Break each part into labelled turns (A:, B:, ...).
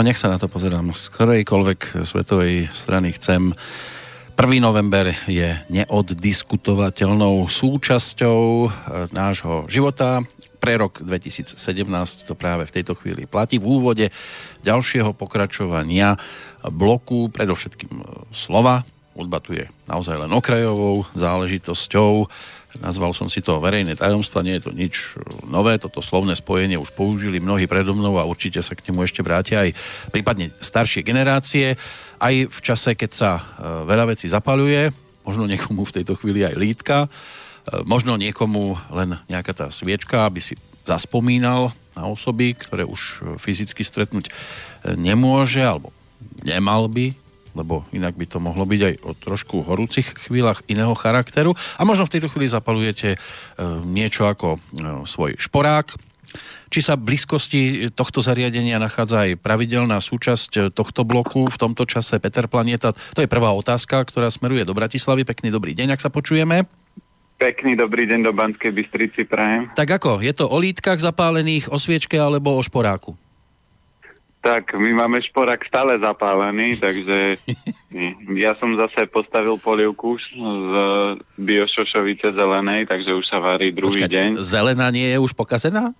A: No nech sa na to pozerám z ktorejkoľvek svetovej strany chcem. 1. november je neoddiskutovateľnou súčasťou e, nášho života. Pre rok 2017 to práve v tejto chvíli platí. V úvode ďalšieho pokračovania bloku, predovšetkým e, slova, hudba tu je naozaj len okrajovou záležitosťou Nazval som si to verejné tajomstva, nie je to nič nové, toto slovné spojenie už použili mnohí predo mnou a určite sa k nemu ešte vrátia aj prípadne staršie generácie, aj v čase, keď sa e, veľa vecí zapaluje, možno niekomu v tejto chvíli aj lítka, e, možno niekomu len nejaká tá sviečka, aby si zaspomínal na osoby, ktoré už fyzicky stretnúť nemôže, alebo nemal by lebo inak by to mohlo byť aj o trošku horúcich chvíľach iného charakteru. A možno v tejto chvíli zapalujete e, niečo ako e, svoj šporák, či sa v blízkosti tohto zariadenia nachádza aj pravidelná súčasť e, tohto bloku v tomto čase Peter Planeta? To je prvá otázka, ktorá smeruje do Bratislavy. Pekný dobrý deň, ak sa počujeme.
B: Pekný dobrý deň do Banskej Bystrici prajem.
A: Tak ako, je to o lítkach zapálených, o sviečke alebo o šporáku?
B: Tak, my máme šporák stále zapálený, takže ja som zase postavil polievku z biošošovice zelenej, takže už sa varí druhý Počkať, deň.
A: Zelená nie je už pokazená?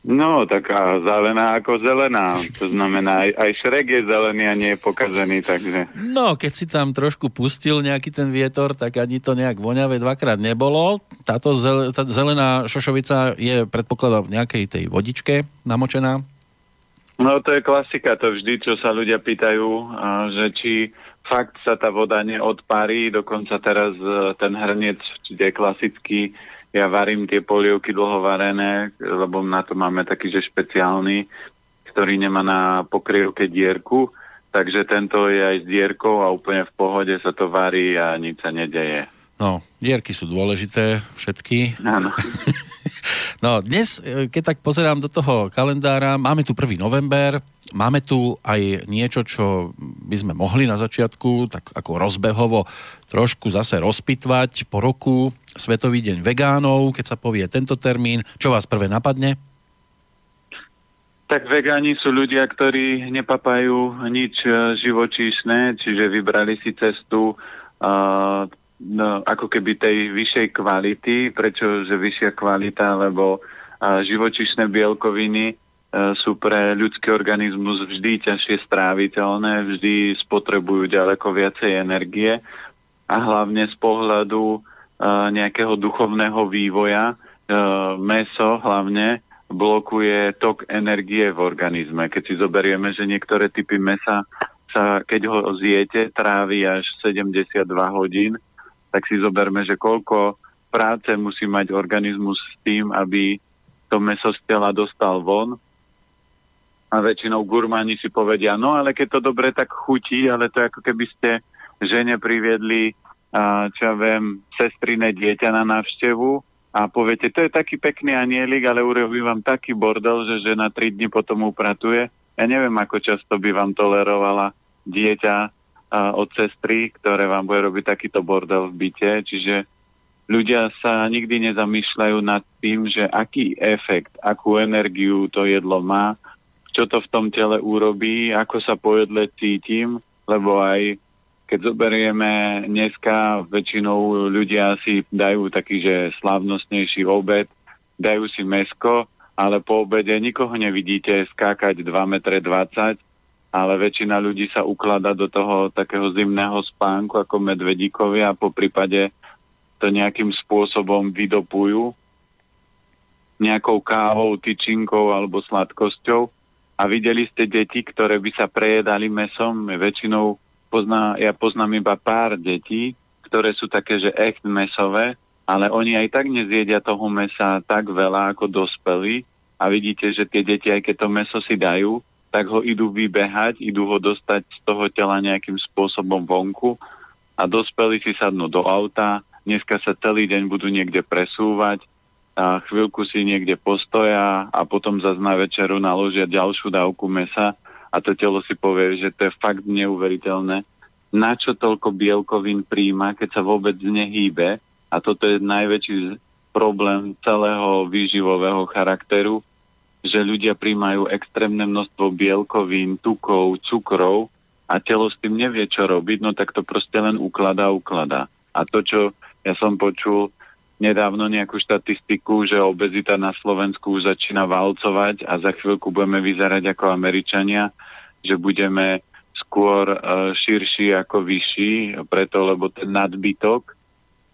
B: No, taká zelená ako zelená. To znamená, aj, aj šrek je zelený a nie je pokazený, takže...
A: No, keď si tam trošku pustil nejaký ten vietor, tak ani to nejak voňavé dvakrát nebolo. Táto zel, tá zelená šošovica je, predpokladám, v nejakej tej vodičke namočená?
B: No to je klasika, to vždy, čo sa ľudia pýtajú, že či fakt sa tá voda neodparí, dokonca teraz e, ten hrniec, či je klasický, ja varím tie polievky dlhovarené, lebo na to máme taký, že špeciálny, ktorý nemá na pokrievke dierku, takže tento je aj s dierkou a úplne v pohode sa to varí a nič sa nedeje.
A: No, dierky sú dôležité, všetky.
B: Áno.
A: no, dnes, e, keď tak pozerám do toho kalendára, máme tu 1. november, máme tu aj niečo, čo by sme mohli na začiatku tak ako rozbehovo trošku zase rozpitvať po roku Svetový deň vegánov, keď sa povie tento termín. Čo vás prvé napadne?
B: Tak vegáni sú ľudia, ktorí nepapajú nič e, živočíšne, čiže vybrali si cestu uh, ako keby tej vyššej kvality. Prečo, že vyššia kvalita? Lebo živočišné bielkoviny e, sú pre ľudský organizmus vždy ťažšie stráviteľné, vždy spotrebujú ďaleko viacej energie a hlavne z pohľadu a, nejakého duchovného vývoja a, meso hlavne blokuje tok energie v organizme. Keď si zoberieme, že niektoré typy mesa sa, keď ho zjete, trávi až 72 hodín, tak si zoberme, že koľko práce musí mať organizmus s tým, aby to meso z tela dostal von. A väčšinou gurmáni si povedia, no ale keď to dobre tak chutí, ale to ako keby ste žene priviedli, čo ja viem, sestriné dieťa na návštevu a poviete, to je taký pekný anielik, ale urobí vám taký bordel, že žena tri dni potom upratuje. Ja neviem, ako často by vám tolerovala dieťa od sestry, ktoré vám bude robiť takýto bordel v byte. Čiže ľudia sa nikdy nezamýšľajú nad tým, že aký efekt, akú energiu to jedlo má, čo to v tom tele urobí, ako sa po jedle cítim, lebo aj keď zoberieme dneska, väčšinou ľudia si dajú taký, že slávnostnejší obed, dajú si mesko, ale po obede nikoho nevidíte skákať 2,20 m ale väčšina ľudí sa ukladá do toho takého zimného spánku ako medvedíkovia a po prípade to nejakým spôsobom vydopujú nejakou kávou, tyčinkou alebo sladkosťou a videli ste deti, ktoré by sa prejedali mesom. Väčšinou pozná, ja poznám iba pár detí, ktoré sú také, že echt mesové, ale oni aj tak nezjedia toho mesa tak veľa ako dospelí a vidíte, že tie deti, aj keď to meso si dajú, tak ho idú vybehať, idú ho dostať z toho tela nejakým spôsobom vonku a dospelí si sadnú do auta, dneska sa celý deň budú niekde presúvať, a chvíľku si niekde postoja a potom zase na večeru naložia ďalšiu dávku mesa a to telo si povie, že to je fakt neuveriteľné. Na čo toľko bielkovín príjma, keď sa vôbec nehýbe a toto je najväčší problém celého výživového charakteru, že ľudia príjmajú extrémne množstvo bielkovín, tukov, cukrov a telo s tým nevie, čo robiť, no tak to proste len ukladá, ukladá. A to, čo ja som počul nedávno nejakú štatistiku, že obezita na Slovensku už začína valcovať a za chvíľku budeme vyzerať ako Američania, že budeme skôr uh, širší ako vyšší, preto lebo ten nadbytok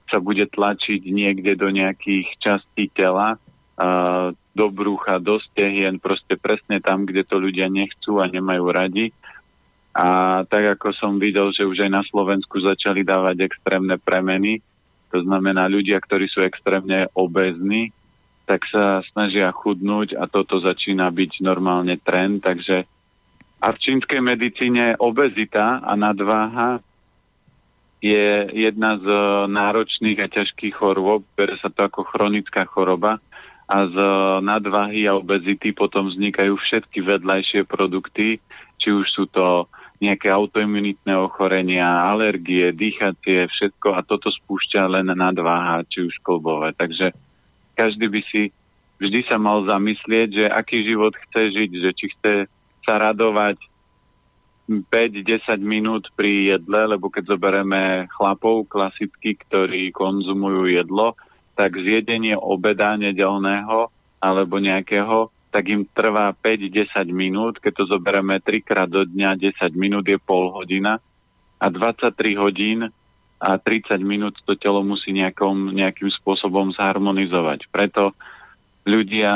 B: sa bude tlačiť niekde do nejakých častí tela, uh, do brucha, do stehien, proste presne tam, kde to ľudia nechcú a nemajú radi. A tak ako som videl, že už aj na Slovensku začali dávať extrémne premeny, to znamená ľudia, ktorí sú extrémne obezní, tak sa snažia chudnúť a toto začína byť normálne trend, takže a v čínskej medicíne obezita a nadváha je jedna z náročných a ťažkých chorôb, bere sa to ako chronická choroba a z nadváhy a obezity potom vznikajú všetky vedľajšie produkty, či už sú to nejaké autoimunitné ochorenia, alergie, dýchacie, všetko a toto spúšťa len nadváha, či už klbové. Takže každý by si vždy sa mal zamyslieť, že aký život chce žiť, že či chce sa radovať 5-10 minút pri jedle, lebo keď zoberieme chlapov klasicky, ktorí konzumujú jedlo, tak zjedenie obeda nedelného alebo nejakého, tak im trvá 5-10 minút. Keď to zoberieme 3 krát do dňa, 10 minút je pol hodina a 23 hodín a 30 minút to telo musí nejakom, nejakým spôsobom zharmonizovať. Preto ľudia,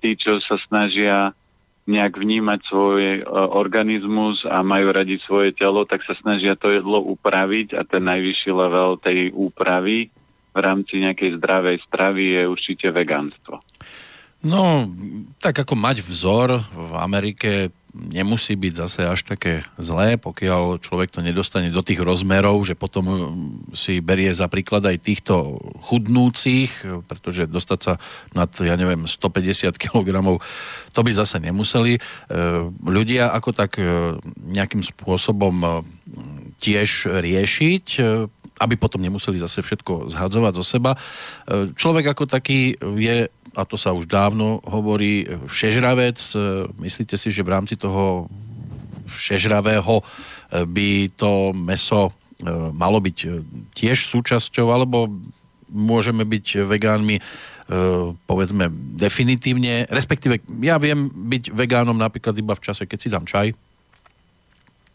B: tí, čo sa snažia nejak vnímať svoj e, organizmus a majú radi svoje telo, tak sa snažia to jedlo upraviť a ten najvyšší level tej úpravy v rámci nejakej zdravej stravy je určite vegánstvo.
A: No, tak ako mať vzor v Amerike nemusí byť zase až také zlé, pokiaľ človek to nedostane do tých rozmerov, že potom si berie za príklad aj týchto chudnúcich, pretože dostať sa nad, ja neviem, 150 kg, to by zase nemuseli. E, ľudia ako tak e, nejakým spôsobom e, tiež riešiť, aby potom nemuseli zase všetko zhadzovať zo seba. Človek ako taký je a to sa už dávno hovorí, všežravec. Myslíte si, že v rámci toho všežravého by to meso malo byť tiež súčasťou, alebo môžeme byť vegánmi povedzme definitívne, respektíve ja viem byť vegánom napríklad iba v čase, keď si dám čaj.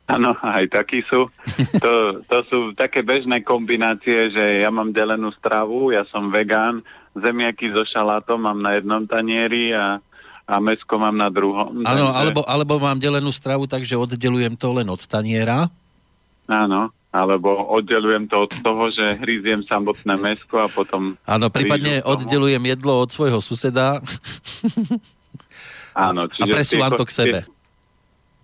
B: Áno, aj takí sú. To, to sú také bežné kombinácie, že ja mám delenú stravu, ja som vegán, zemiaky so šalátom mám na jednom tanieri a, a mesko mám na druhom.
A: Áno, takže... alebo, alebo mám delenú stravu, takže oddelujem to len od taniera.
B: Áno, alebo oddelujem to od toho, že hryziem samotné mesko a potom...
A: Áno, prípadne oddelujem jedlo od svojho suseda.
B: Áno,
A: čiže a presúvam to k sebe.
B: Tie,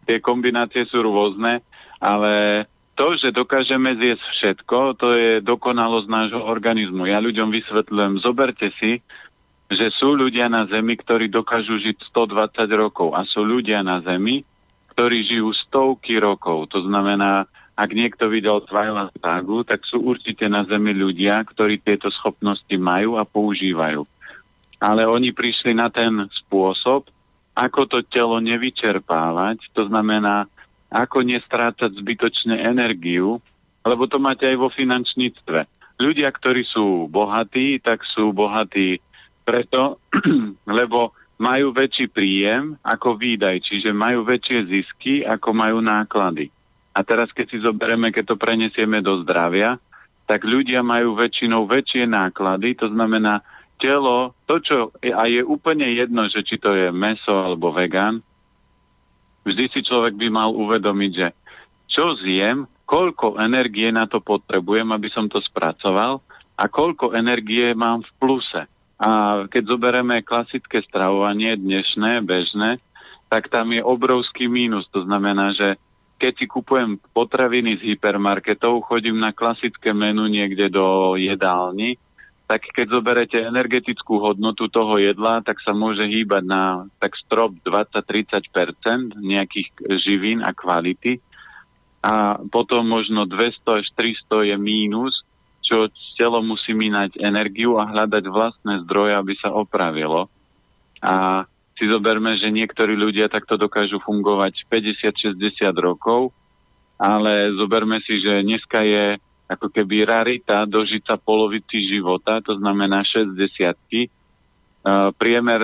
B: tie kombinácie sú rôzne, ale to, že dokážeme zjesť všetko, to je dokonalosť nášho organizmu. Ja ľuďom vysvetľujem, zoberte si, že sú ľudia na Zemi, ktorí dokážu žiť 120 rokov a sú ľudia na Zemi, ktorí žijú stovky rokov. To znamená, ak niekto videl Twilight Sagu, tak sú určite na Zemi ľudia, ktorí tieto schopnosti majú a používajú. Ale oni prišli na ten spôsob, ako to telo nevyčerpávať, to znamená, ako nestrácať zbytočne energiu, lebo to máte aj vo finančníctve. Ľudia, ktorí sú bohatí, tak sú bohatí preto, lebo majú väčší príjem ako výdaj, čiže majú väčšie zisky, ako majú náklady. A teraz, keď si zoberieme, keď to prenesieme do zdravia, tak ľudia majú väčšinou väčšie náklady, to znamená, telo, to čo, a je úplne jedno, že či to je meso alebo vegán, Vždy si človek by mal uvedomiť, že čo zjem, koľko energie na to potrebujem, aby som to spracoval a koľko energie mám v pluse. A keď zoberieme klasické stravovanie, dnešné, bežné, tak tam je obrovský mínus. To znamená, že keď si kupujem potraviny z hypermarketov, chodím na klasické menu niekde do jedálny, tak keď zoberete energetickú hodnotu toho jedla, tak sa môže hýbať na tak strop 20-30% nejakých živín a kvality. A potom možno 200 až 300 je mínus, čo telo musí minať energiu a hľadať vlastné zdroje, aby sa opravilo. A si zoberme, že niektorí ľudia takto dokážu fungovať 50-60 rokov, ale zoberme si, že dneska je ako keby rarita dožiť sa polovici života, to znamená 60 Uh, priemer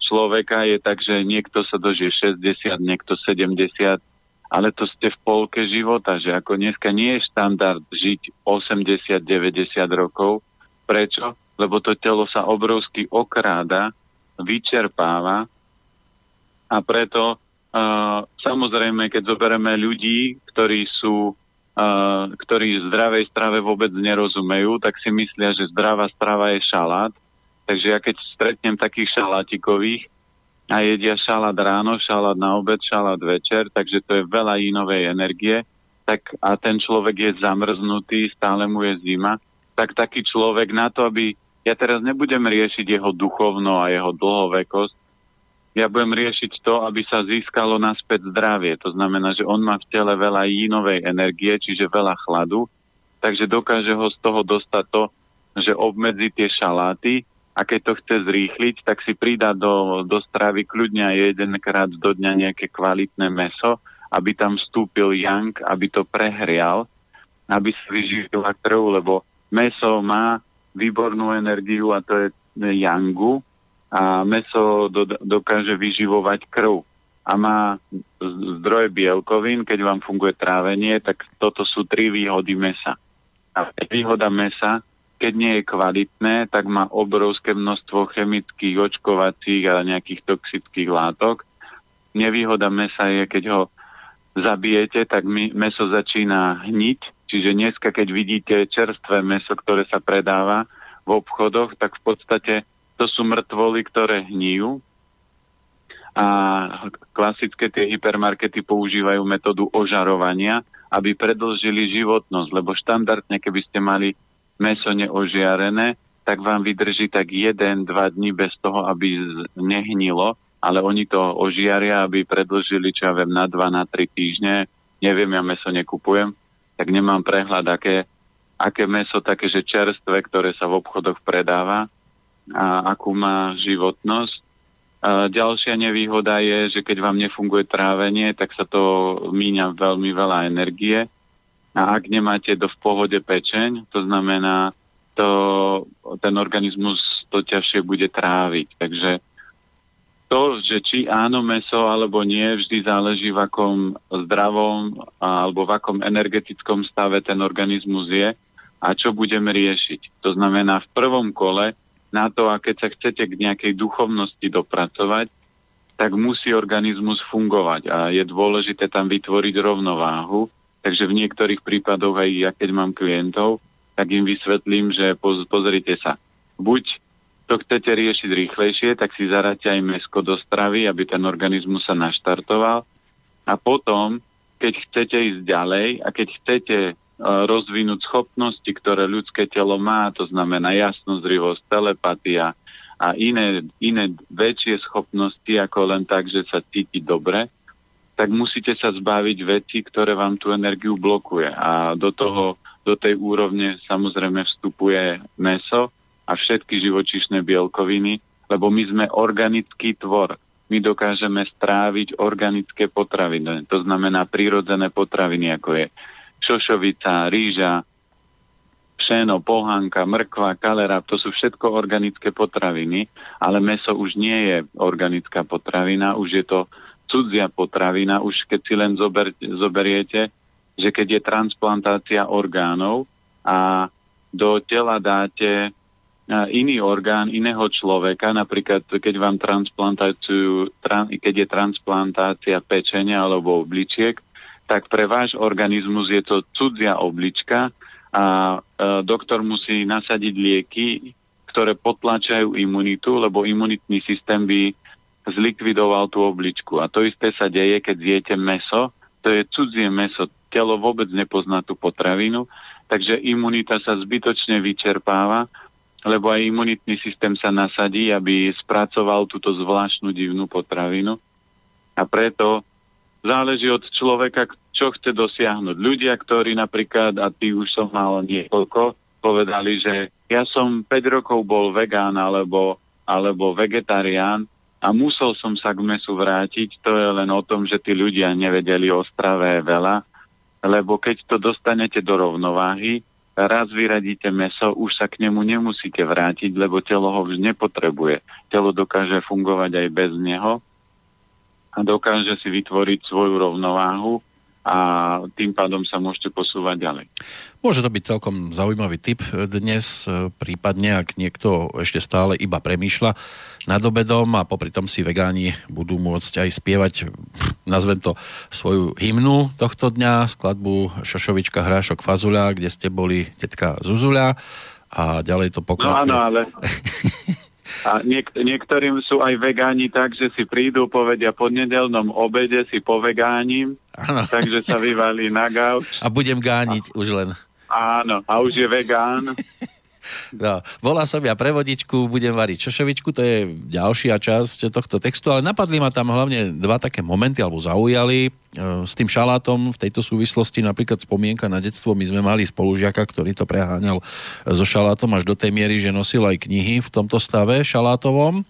B: človeka je tak, že niekto sa dožije 60, niekto 70, ale to ste v polke života, že ako dneska nie je štandard žiť 80-90 rokov. Prečo? Lebo to telo sa obrovsky okráda, vyčerpáva a preto uh, samozrejme, keď zoberieme ľudí, ktorí sú ktorí zdravej strave vôbec nerozumejú, tak si myslia, že zdravá strava je šalát. Takže ja keď stretnem takých šalátikových a jedia šalát ráno, šalát na obed, šalát večer, takže to je veľa inovej energie, tak a ten človek je zamrznutý, stále mu je zima, tak taký človek na to, aby ja teraz nebudem riešiť jeho duchovno a jeho dlhovekosť, ja budem riešiť to, aby sa získalo naspäť zdravie. To znamená, že on má v tele veľa inovej energie, čiže veľa chladu, takže dokáže ho z toho dostať to, že obmedzi tie šaláty a keď to chce zrýchliť, tak si pridá do, do stravy kľudne jedenkrát do dňa nejaké kvalitné meso, aby tam vstúpil yang, aby to prehrial, aby sa vyživila krv, lebo meso má výbornú energiu a to je yangu a meso do, dokáže vyživovať krv a má zdroje bielkovín, keď vám funguje trávenie, tak toto sú tri výhody mesa. A výhoda mesa keď nie je kvalitné, tak má obrovské množstvo chemických, očkovacích a nejakých toxických látok. Nevýhoda mesa je, keď ho zabijete, tak my, meso začína hniť. Čiže dneska, keď vidíte čerstvé meso, ktoré sa predáva v obchodoch, tak v podstate to sú mŕtvoly, ktoré hníjú. A klasické tie hypermarkety používajú metódu ožarovania, aby predlžili životnosť, lebo štandardne, keby ste mali meso neožiarené, tak vám vydrží tak jeden, dva dní bez toho, aby nehnilo, ale oni to ožiaria, aby predlžili, čo ja viem, na dva, na tri týždne. Neviem, ja meso nekupujem, tak nemám prehľad, aké, aké meso také, že čerstvé, ktoré sa v obchodoch predáva a akú má životnosť. A ďalšia nevýhoda je, že keď vám nefunguje trávenie, tak sa to míňa veľmi veľa energie a ak nemáte do v pohode pečeň, to znamená, to, ten organizmus to ťažšie bude tráviť. Takže to, že či áno meso alebo nie, vždy záleží v akom zdravom alebo v akom energetickom stave ten organizmus je a čo budeme riešiť. To znamená v prvom kole na to, a keď sa chcete k nejakej duchovnosti dopracovať, tak musí organizmus fungovať a je dôležité tam vytvoriť rovnováhu Takže v niektorých prípadoch aj ja, keď mám klientov, tak im vysvetlím, že poz, pozrite sa, buď to chcete riešiť rýchlejšie, tak si zaráte aj mesko do stravy, aby ten organizmus sa naštartoval. A potom, keď chcete ísť ďalej a keď chcete rozvinúť schopnosti, ktoré ľudské telo má, to znamená jasnozrivosť, telepatia a iné, iné väčšie schopnosti, ako len tak, že sa cíti dobre, tak musíte sa zbaviť veci, ktoré vám tú energiu blokuje. A do toho, do tej úrovne samozrejme vstupuje meso a všetky živočíšne bielkoviny, lebo my sme organický tvor. My dokážeme stráviť organické potraviny. To znamená prírodzené potraviny, ako je šošovica, rýža, pšeno, pohánka, mrkva, kalera, to sú všetko organické potraviny, ale meso už nie je organická potravina, už je to cudzia potravina, už keď si len zober, zoberiete, že keď je transplantácia orgánov a do tela dáte iný orgán iného človeka, napríklad keď vám transplantáciu, keď je transplantácia pečenia alebo obličiek, tak pre váš organizmus je to cudzia oblička a e, doktor musí nasadiť lieky, ktoré potlačajú imunitu, lebo imunitný systém by zlikvidoval tú obličku. A to isté sa deje, keď zjete meso. To je cudzie meso. Telo vôbec nepozná tú potravinu, takže imunita sa zbytočne vyčerpáva, lebo aj imunitný systém sa nasadí, aby spracoval túto zvláštnu divnú potravinu. A preto záleží od človeka, čo chce dosiahnuť. Ľudia, ktorí napríklad, a ty už som mal niekoľko, povedali, že ja som 5 rokov bol vegán alebo, alebo vegetarián a musel som sa k mesu vrátiť. To je len o tom, že tí ľudia nevedeli o strave veľa, lebo keď to dostanete do rovnováhy, raz vyradíte meso, už sa k nemu nemusíte vrátiť, lebo telo ho už nepotrebuje. Telo dokáže fungovať aj bez neho a dokáže si vytvoriť svoju rovnováhu a tým pádom sa môžete posúvať ďalej.
A: Môže to byť celkom zaujímavý tip dnes, e, prípadne ak niekto ešte stále iba premýšľa nad obedom a popri tom si vegáni budú môcť aj spievať, nazvem to, svoju hymnu tohto dňa, skladbu Šošovička Hrášok Fazuľa, kde ste boli tetka Zuzuľa a ďalej to pokračuje.
B: No áno, ale A niek- niektorým sú aj vegáni tak, že si prídu, povedia po nedelnom obede si povegánim, ano. takže sa vyvalí na gauč.
A: A budem gániť a, už len.
B: Áno, a už je vegán.
A: No, volá som ja prevodičku, budem variť čošovičku, to je ďalšia časť tohto textu, ale napadli ma tam hlavne dva také momenty, alebo zaujali. E, s tým šalátom v tejto súvislosti napríklad spomienka na detstvo, my sme mali spolužiaka, ktorý to preháňal so šalátom až do tej miery, že nosil aj knihy v tomto stave šalátovom. E,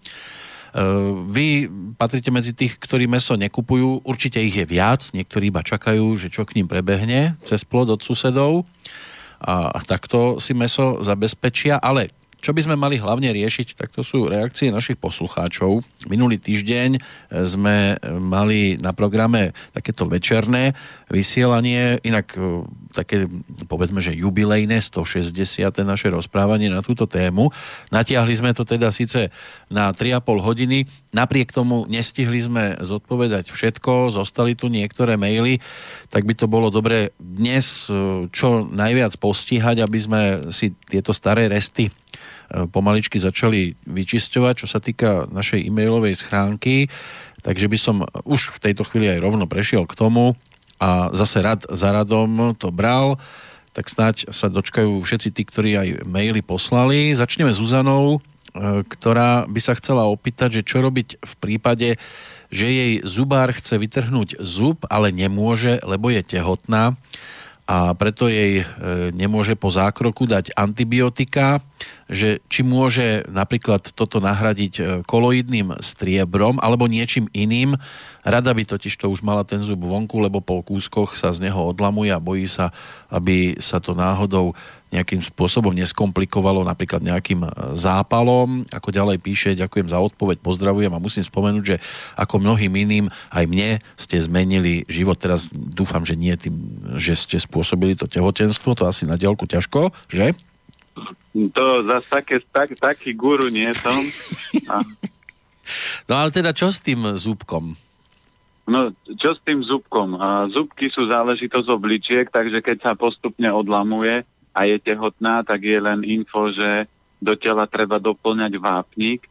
A: vy patrite medzi tých, ktorí meso nekupujú, určite ich je viac, niektorí iba čakajú, že čo k ním prebehne cez plod od susedov a takto si meso zabezpečia, ale čo by sme mali hlavne riešiť, tak to sú reakcie našich poslucháčov. Minulý týždeň sme mali na programe takéto večerné vysielanie, inak e, také povedzme, že jubilejné 160. naše rozprávanie na túto tému. Natiahli sme to teda síce na 3,5 hodiny, napriek tomu nestihli sme zodpovedať všetko, zostali tu niektoré maily, tak by to bolo dobre dnes e, čo najviac postihať, aby sme si tieto staré resty E, pomaličky začali vyčisťovať, čo sa týka našej e-mailovej schránky, takže by som už v tejto chvíli aj rovno prešiel k tomu a zase rad za radom to bral, tak snáď sa dočkajú všetci tí, ktorí aj maily poslali. Začneme s Uzanou, e, ktorá by sa chcela opýtať, že čo robiť v prípade, že jej zubár chce vytrhnúť zub, ale nemôže, lebo je tehotná a preto jej e, nemôže po zákroku dať antibiotika, že či môže napríklad toto nahradiť e, koloidným striebrom alebo niečím iným. Rada by totiž to už mala ten zub vonku, lebo po kúskoch sa z neho odlamuje a bojí sa, aby sa to náhodou nejakým spôsobom neskomplikovalo, napríklad nejakým e, zápalom. Ako ďalej píše, ďakujem za odpoveď, pozdravujem a musím spomenúť, že ako mnohým iným, aj mne ste zmenili život. Teraz dúfam, že nie tým, že ste spôsobili to tehotenstvo, to asi na diaľku ťažko, že?
B: To zase také, tak, taký guru nie som. A...
A: No ale teda čo s tým zúbkom?
B: No, čo s tým zúbkom? A zúbky sú záležitosť obličiek, takže keď sa postupne odlamuje, a je tehotná, tak je len info, že do tela treba doplňať vápnik,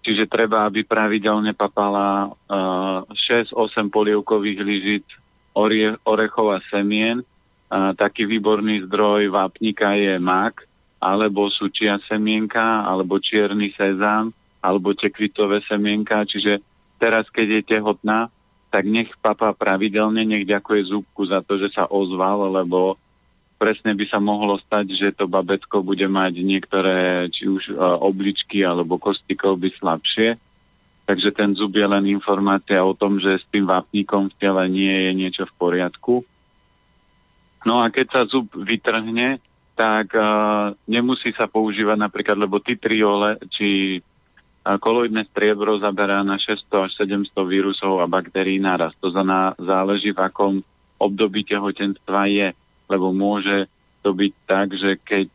B: čiže treba, aby pravidelne papala uh, 6-8 polievkových lyžic orie, orechov a semien. Uh, taký výborný zdroj vápnika je mak, alebo sú čia semienka, alebo čierny sezám, alebo tekvitové semienka, čiže teraz, keď je tehotná, tak nech papa pravidelne, nech ďakuje zúbku za to, že sa ozval, lebo presne by sa mohlo stať, že to babetko bude mať niektoré či už uh, obličky alebo kostikov by slabšie. Takže ten zub je len informácia o tom, že s tým vápnikom v tele nie je niečo v poriadku. No a keď sa zub vytrhne, tak uh, nemusí sa používať napríklad, lebo titriole či uh, koloidné striebro zaberá na 600 až 700 vírusov a baktérií naraz. To znamená, záleží v akom období tehotenstva je lebo môže to byť tak, že keď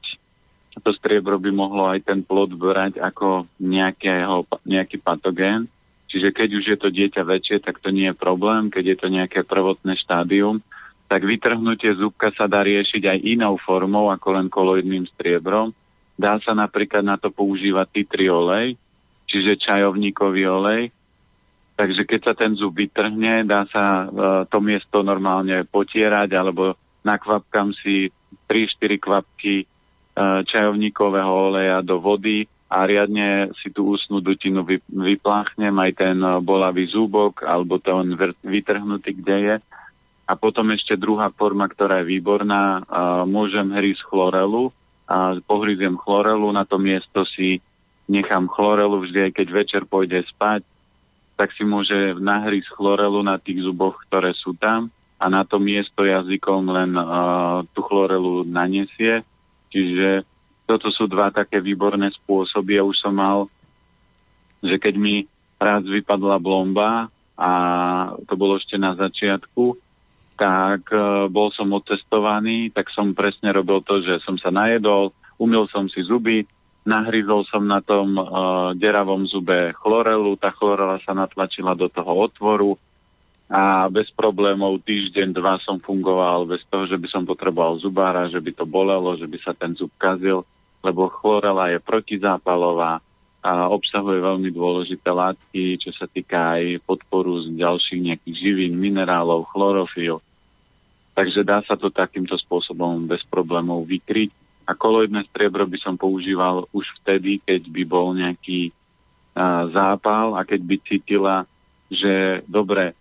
B: to striebro by mohlo aj ten plod brať ako nejakého, nejaký patogén. Čiže keď už je to dieťa väčšie, tak to nie je problém. Keď je to nejaké prvotné štádium, tak vytrhnutie zúbka sa dá riešiť aj inou formou ako len koloidným striebrom. Dá sa napríklad na to používať titri olej, čiže čajovníkový olej. Takže keď sa ten zub vytrhne, dá sa uh, to miesto normálne potierať alebo nakvapkam si 3-4 kvapky e, čajovníkového oleja do vody a riadne si tú ústnu dutinu vypláchnem, aj ten e, bolavý zúbok alebo ten vytrhnutý, kde je. A potom ešte druhá forma, ktorá je výborná, môžem hrísť chlorelu a pohryziem chlorelu, na to miesto si nechám chlorelu vždy, aj keď večer pôjde spať, tak si môže nahrísť chlorelu na tých zuboch, ktoré sú tam a na to miesto jazykom len uh, tú chlorelu naniesie. Čiže toto sú dva také výborné spôsoby. Ja už som mal, že keď mi raz vypadla blomba a to bolo ešte na začiatku, tak uh, bol som otestovaný, tak som presne robil to, že som sa najedol, umil som si zuby, nahryzol som na tom uh, deravom zube chlorelu, tá chlorela sa natlačila do toho otvoru, a bez problémov týždeň, dva som fungoval bez toho, že by som potreboval zubára, že by to bolelo, že by sa ten zub kazil, lebo chlorela je protizápalová a obsahuje veľmi dôležité látky, čo sa týka aj podporu z ďalších nejakých živín, minerálov, chlorofil. Takže dá sa to takýmto spôsobom bez problémov vykryť. A koloidné striebro by som používal už vtedy, keď by bol nejaký a, zápal a keď by cítila, že dobre,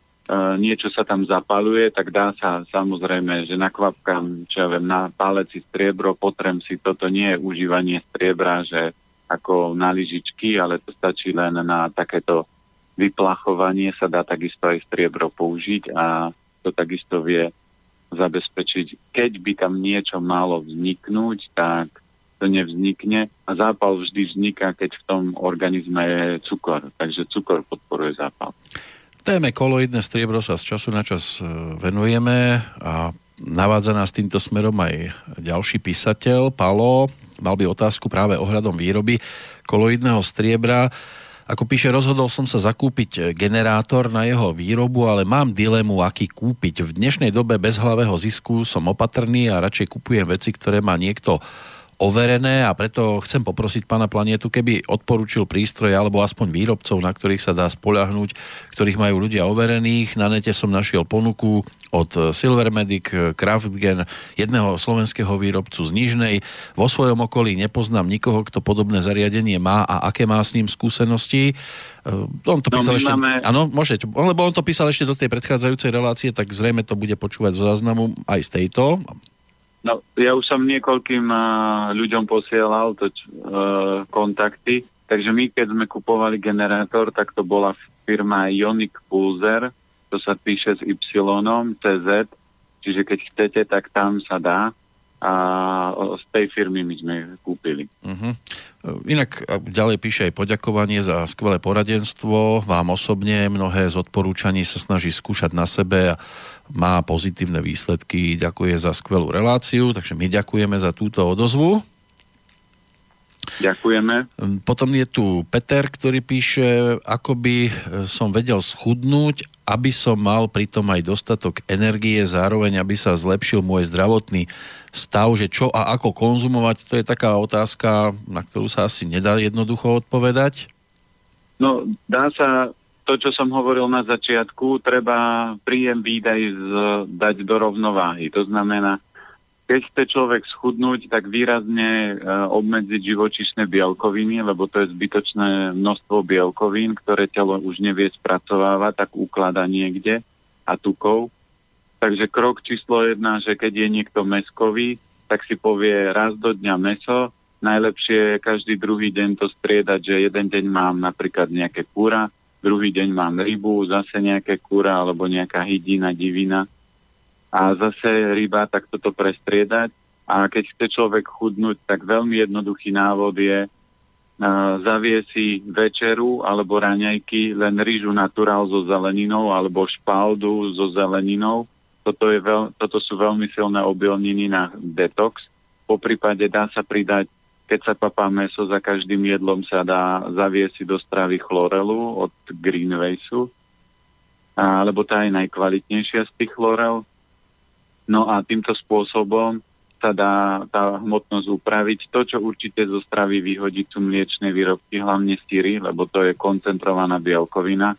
B: niečo sa tam zapaluje, tak dá sa samozrejme, že nakvapkám, čo ja viem, na paleci striebro, potrem si, toto nie je užívanie striebra, že ako na lyžičky, ale to stačí len na takéto vyplachovanie sa dá takisto aj striebro použiť a to takisto vie zabezpečiť. Keď by tam niečo malo vzniknúť, tak to nevznikne a zápal vždy vzniká, keď v tom organizme je cukor. Takže cukor podporuje zápal.
A: Téme koloidné striebro sa z času na čas e, venujeme a navádza nás týmto smerom aj ďalší písateľ, Palo. Mal by otázku práve ohľadom výroby koloidného striebra. Ako píše, rozhodol som sa zakúpiť generátor na jeho výrobu, ale mám dilemu, aký kúpiť. V dnešnej dobe bezhlavého zisku som opatrný a radšej kupujem veci, ktoré má niekto overené a preto chcem poprosiť pána Planietu, keby odporučil prístroj alebo aspoň výrobcov, na ktorých sa dá spoľahnúť, ktorých majú ľudia overených. Na nete som našiel ponuku od Silvermedic, Craftgen, jedného slovenského výrobcu z Nižnej. Vo svojom okolí nepoznám nikoho, kto podobné zariadenie má a aké má s ním skúsenosti. Eh, on to no, písal ešte... Máme... Áno, môžete. Lebo on to písal ešte do tej predchádzajúcej relácie, tak zrejme to bude počúvať zo záznamu aj z tejto.
B: No, ja už som niekoľkým uh, ľuďom posielal to, uh, kontakty, takže my, keď sme kupovali generátor, tak to bola firma Ionic Pulser, to sa píše s Y, CZ, čiže keď chcete, tak tam sa dá a z tej firmy my sme kúpili. Uh-huh.
A: Inak ďalej píše aj poďakovanie za skvelé poradenstvo. Vám osobne mnohé z odporúčaní sa snaží skúšať na sebe a má pozitívne výsledky, ďakuje za skvelú reláciu, takže my ďakujeme za túto odozvu.
B: Ďakujeme.
A: Potom je tu Peter, ktorý píše, ako by som vedel schudnúť, aby som mal pritom aj dostatok energie, zároveň aby sa zlepšil môj zdravotný stav, že čo a ako konzumovať, to je taká otázka, na ktorú sa asi nedá jednoducho odpovedať.
B: No, dá sa to, čo som hovoril na začiatku, treba príjem výdaj z, dať do rovnováhy. To znamená, keď chce človek schudnúť, tak výrazne e, obmedziť živočišné bielkoviny, lebo to je zbytočné množstvo bielkovín, ktoré telo už nevie spracovávať, tak uklada niekde a tukov. Takže krok číslo jedna, že keď je niekto meskový, tak si povie raz do dňa meso, najlepšie je každý druhý deň to striedať, že jeden deň mám napríklad nejaké kúra, druhý deň mám rybu, zase nejaké kúra alebo nejaká hydina, divina a zase ryba, tak toto prestriedať. A keď chce človek chudnúť, tak veľmi jednoduchý návod je uh, zavie si večeru alebo raňajky len rýžu naturál so zeleninou alebo špaldu so zeleninou. Toto, je veľ, toto sú veľmi silné obilniny na detox. Po prípade dá sa pridať keď sa papá meso, za každým jedlom sa dá zaviesť do stravy chlorelu od Greenwaysu, lebo tá je najkvalitnejšia z tých chlorel. No a týmto spôsobom sa dá tá hmotnosť upraviť. To, čo určite zo stravy vyhodiť, sú mliečne výrobky, hlavne syry, lebo to je koncentrovaná bielkovina.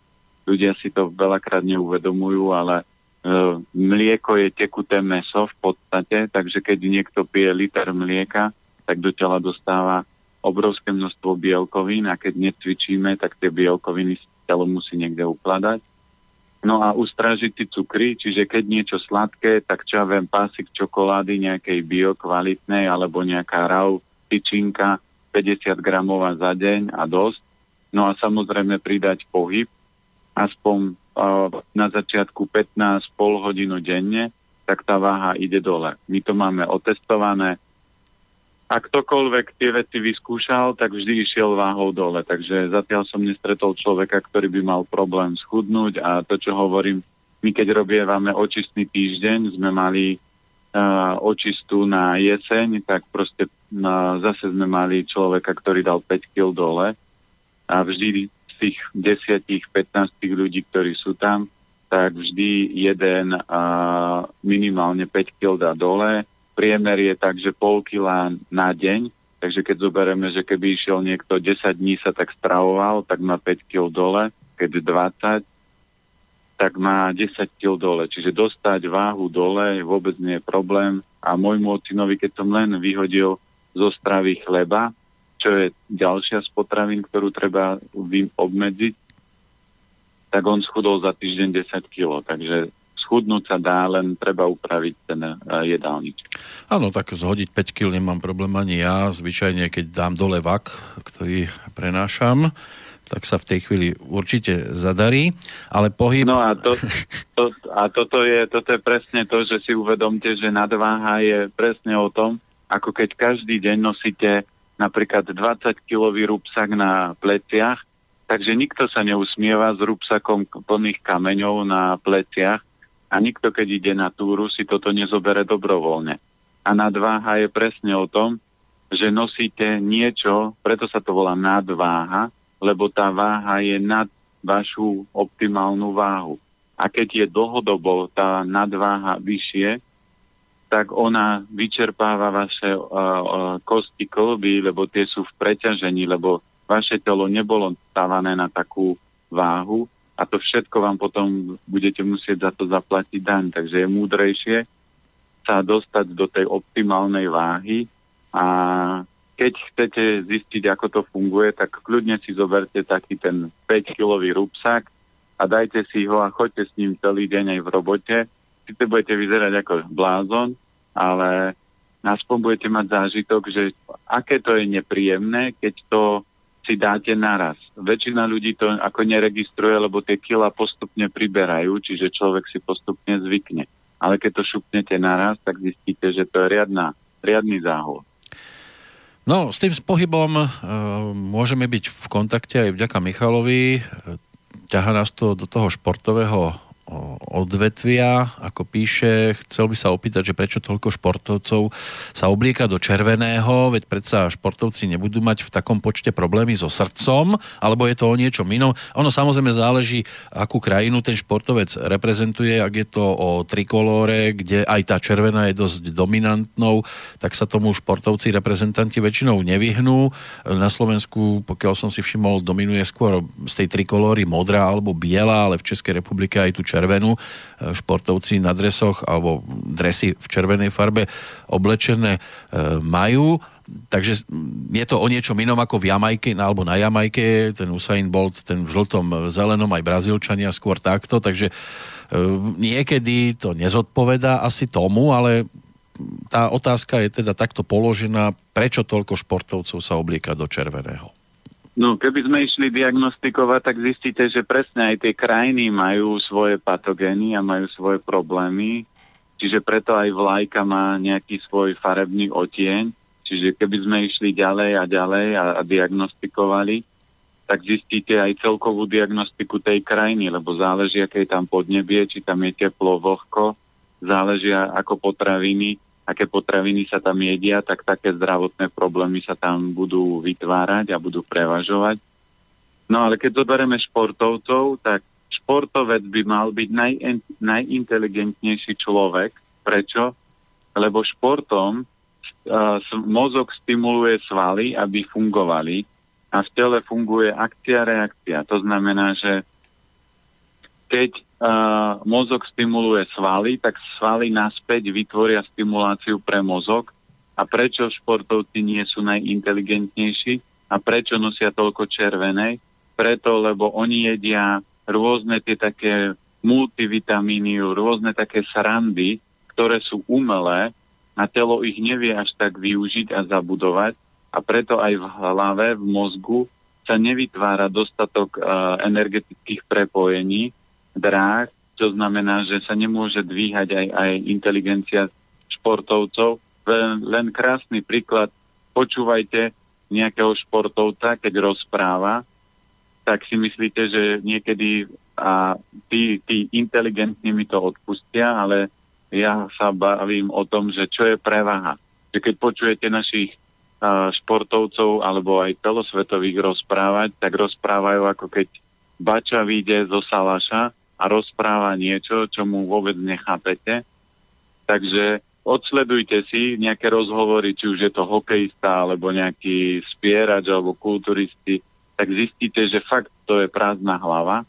B: Ľudia si to veľakrát neuvedomujú, ale e, mlieko je tekuté meso v podstate, takže keď niekto pije liter mlieka, tak do tela dostáva obrovské množstvo bielkovín a keď necvičíme, tak tie bielkoviny telo musí niekde ukladať. No a ustražitý cukry, čiže keď niečo sladké, tak čo ja viem, pásik čokolády nejakej biokvalitnej alebo nejaká rau, tyčinka, 50 gramová za deň a dosť. No a samozrejme pridať pohyb. aspoň uh, na začiatku 15 pol hodinu denne, tak tá váha ide dole. My to máme otestované. A ktokoľvek tie veci vyskúšal, tak vždy išiel váhou dole. Takže zatiaľ som nestretol človeka, ktorý by mal problém schudnúť a to, čo hovorím, my keď robievame očistný týždeň, sme mali uh, očistu na jeseň, tak proste uh, zase sme mali človeka, ktorý dal 5 kg dole a vždy z tých 10-15 ľudí, ktorí sú tam, tak vždy jeden uh, minimálne 5 kg dá dole. Priemer je tak, že pol kila na deň, takže keď zoberieme, že keby išiel niekto 10 dní sa tak stravoval, tak má 5 kg dole, keď 20, tak má 10 kg dole. Čiže dostať váhu dole vôbec nie je problém. A môjmu otcinovi, keď som len vyhodil zo stravy chleba, čo je ďalšia z potravín, ktorú treba obmedziť, tak on schudol za týždeň 10 kg. Takže schudnúť sa dá, len treba upraviť ten uh, jedálniček.
A: Áno, tak zhodiť 5 kg nemám problém ani ja. Zvyčajne, keď dám dole vak, ktorý prenášam, tak sa v tej chvíli určite zadarí, ale pohyb...
B: No a, to, to, a toto, je, toto je presne to, že si uvedomte, že nadváha je presne o tom, ako keď každý deň nosíte napríklad 20-kilový rúbsak na pleciach, takže nikto sa neusmieva s rúbsakom plných kameňov na pleciach a nikto, keď ide na túru, si toto nezobere dobrovoľne. A nadváha je presne o tom, že nosíte niečo, preto sa to volá nadváha, lebo tá váha je nad vašu optimálnu váhu. A keď je dlhodobo tá nadváha vyššie, tak ona vyčerpáva vaše uh, uh, kosti kolby, lebo tie sú v preťažení, lebo vaše telo nebolo stávané na takú váhu a to všetko vám potom budete musieť za to zaplatiť daň. Takže je múdrejšie sa dostať do tej optimálnej váhy a keď chcete zistiť, ako to funguje, tak kľudne si zoberte taký ten 5-kilový rúbsak a dajte si ho a choďte s ním celý deň aj v robote. Sice budete vyzerať ako blázon, ale aspoň budete mať zážitok, že aké to je nepríjemné, keď to si dáte naraz. Väčšina ľudí to ako neregistruje, lebo tie kila postupne priberajú, čiže človek si postupne zvykne. Ale keď to šupnete naraz, tak zistíte, že to je riadna, riadny záhod.
A: No, s tým pohybom e, môžeme byť v kontakte aj vďaka Michalovi. Ťaha nás to do toho športového odvetvia, ako píše, chcel by sa opýtať, že prečo toľko športovcov sa oblieka do červeného, veď predsa športovci nebudú mať v takom počte problémy so srdcom, alebo je to o niečo inom. Ono samozrejme záleží, akú krajinu ten športovec reprezentuje, ak je to o trikolóre, kde aj tá červená je dosť dominantnou, tak sa tomu športovci, reprezentanti väčšinou nevyhnú. Na Slovensku, pokiaľ som si všimol, dominuje skôr z tej trikolóry modrá alebo biela, ale v Českej republike aj tu červená červenú. E, športovci na dresoch alebo dresy v červenej farbe oblečené e, majú. Takže je to o niečo inom ako v Jamajke alebo na Jamajke, ten Usain Bolt, ten v žltom, zelenom, aj Brazílčania skôr takto, takže e, niekedy to nezodpoveda asi tomu, ale tá otázka je teda takto položená, prečo toľko športovcov sa oblieka do červeného?
B: No, keby sme išli diagnostikovať, tak zistíte, že presne aj tie krajiny majú svoje patogény a majú svoje problémy, čiže preto aj vlajka má nejaký svoj farebný otieň, čiže keby sme išli ďalej a ďalej a, a diagnostikovali, tak zistíte aj celkovú diagnostiku tej krajiny, lebo záleží, aké je tam podnebie, či tam je teplo, vlhko, záleží ako potraviny, aké potraviny sa tam jedia, tak také zdravotné problémy sa tam budú vytvárať a budú prevažovať. No ale keď zoberieme športovcov, tak športovec by mal byť naj, najinteligentnejší človek. Prečo? Lebo športom uh, mozog stimuluje svaly, aby fungovali a v tele funguje akcia-reakcia. To znamená, že keď uh, mozog stimuluje svaly, tak svaly naspäť vytvoria stimuláciu pre mozog. A prečo športovci nie sú najinteligentnejší a prečo nosia toľko červenej? Preto, lebo oni jedia rôzne tie také multivitamíny, rôzne také srandy, ktoré sú umelé a telo ich nevie až tak využiť a zabudovať a preto aj v hlave, v mozgu sa nevytvára dostatok uh, energetických prepojení dráh, čo znamená, že sa nemôže dvíhať aj, aj inteligencia športovcov. Len, krásny príklad, počúvajte nejakého športovca, keď rozpráva, tak si myslíte, že niekedy a tí, tí inteligentní mi to odpustia, ale ja sa bavím o tom, že čo je prevaha. Že keď počujete našich športovcov alebo aj celosvetových rozprávať, tak rozprávajú ako keď bača vyjde zo salaša a rozpráva niečo, čo mu vôbec nechápete. Takže odsledujte si nejaké rozhovory, či už je to hokejista, alebo nejaký spierač, alebo kulturisti, tak zistíte, že fakt to je prázdna hlava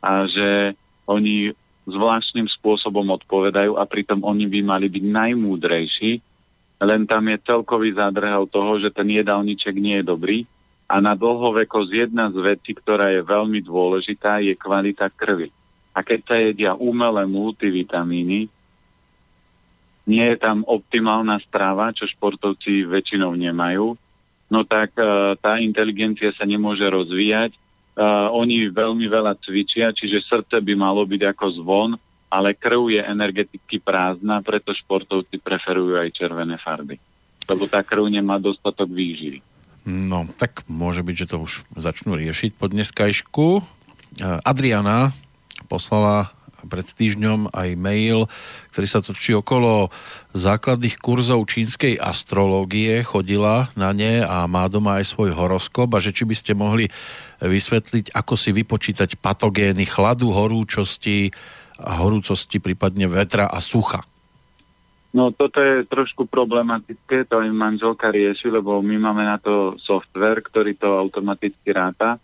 B: a že oni zvláštnym spôsobom odpovedajú a pritom oni by mali byť najmúdrejší, len tam je celkový zádrhel toho, že ten jedálniček nie je dobrý a na dlhovekosť jedna z vecí, ktorá je veľmi dôležitá, je kvalita krvi. A keď sa jedia umelé multivitamíny, nie je tam optimálna strava, čo športovci väčšinou nemajú, no tak uh, tá inteligencia sa nemôže rozvíjať. Uh, oni veľmi veľa cvičia, čiže srdce by malo byť ako zvon ale krv je energeticky prázdna, preto športovci preferujú aj červené farby. Lebo tá krv nemá dostatok výživy.
A: No, tak môže byť, že to už začnú riešiť po dneskajšku. Adriana poslala pred týždňom aj mail, ktorý sa točí okolo základných kurzov čínskej astrológie, chodila na ne a má doma aj svoj horoskop a že či by ste mohli vysvetliť, ako si vypočítať patogény chladu, horúčosti, a horúcosti, prípadne vetra a sucha?
B: No toto je trošku problematické, to aj manželka rieši, lebo my máme na to software, ktorý to automaticky ráta.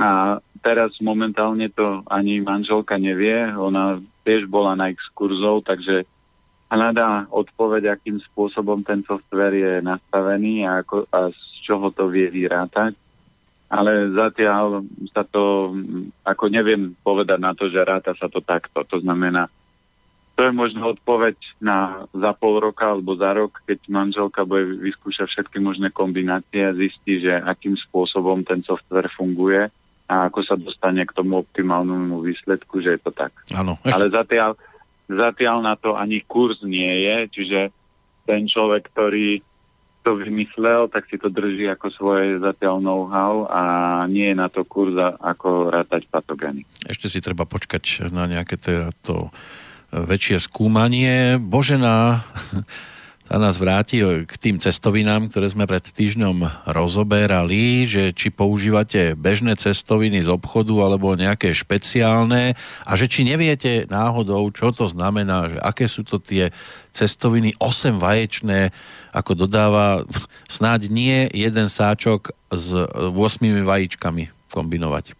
B: A teraz momentálne to ani manželka nevie, ona tiež bola na exkurzov, takže hľadá odpoveď, akým spôsobom ten software je nastavený a, ako, a z čoho to vie vyrátať. Ale zatiaľ sa to, ako neviem povedať na to, že ráta sa to takto. To znamená, to je možno odpoveď na za pol roka alebo za rok, keď manželka bude vyskúšať všetky možné kombinácie a zistí, že akým spôsobom ten software funguje a ako sa dostane k tomu optimálnemu výsledku, že je to tak.
A: Áno.
B: Ale zatiaľ, zatiaľ na to ani kurz nie je, čiže ten človek, ktorý to vymyslel, tak si to drží ako svoje zatiaľ know-how a nie je na to kurza, ako rátať patogény.
A: Ešte si treba počkať na nejaké to väčšie skúmanie. Božena nás vráti k tým cestovinám, ktoré sme pred týždňom rozoberali, že či používate bežné cestoviny z obchodu alebo nejaké špeciálne a že či neviete náhodou, čo to znamená, že aké sú to tie cestoviny 8 vaječné, ako dodáva, snáď nie jeden sáčok s 8 vajíčkami kombinovať.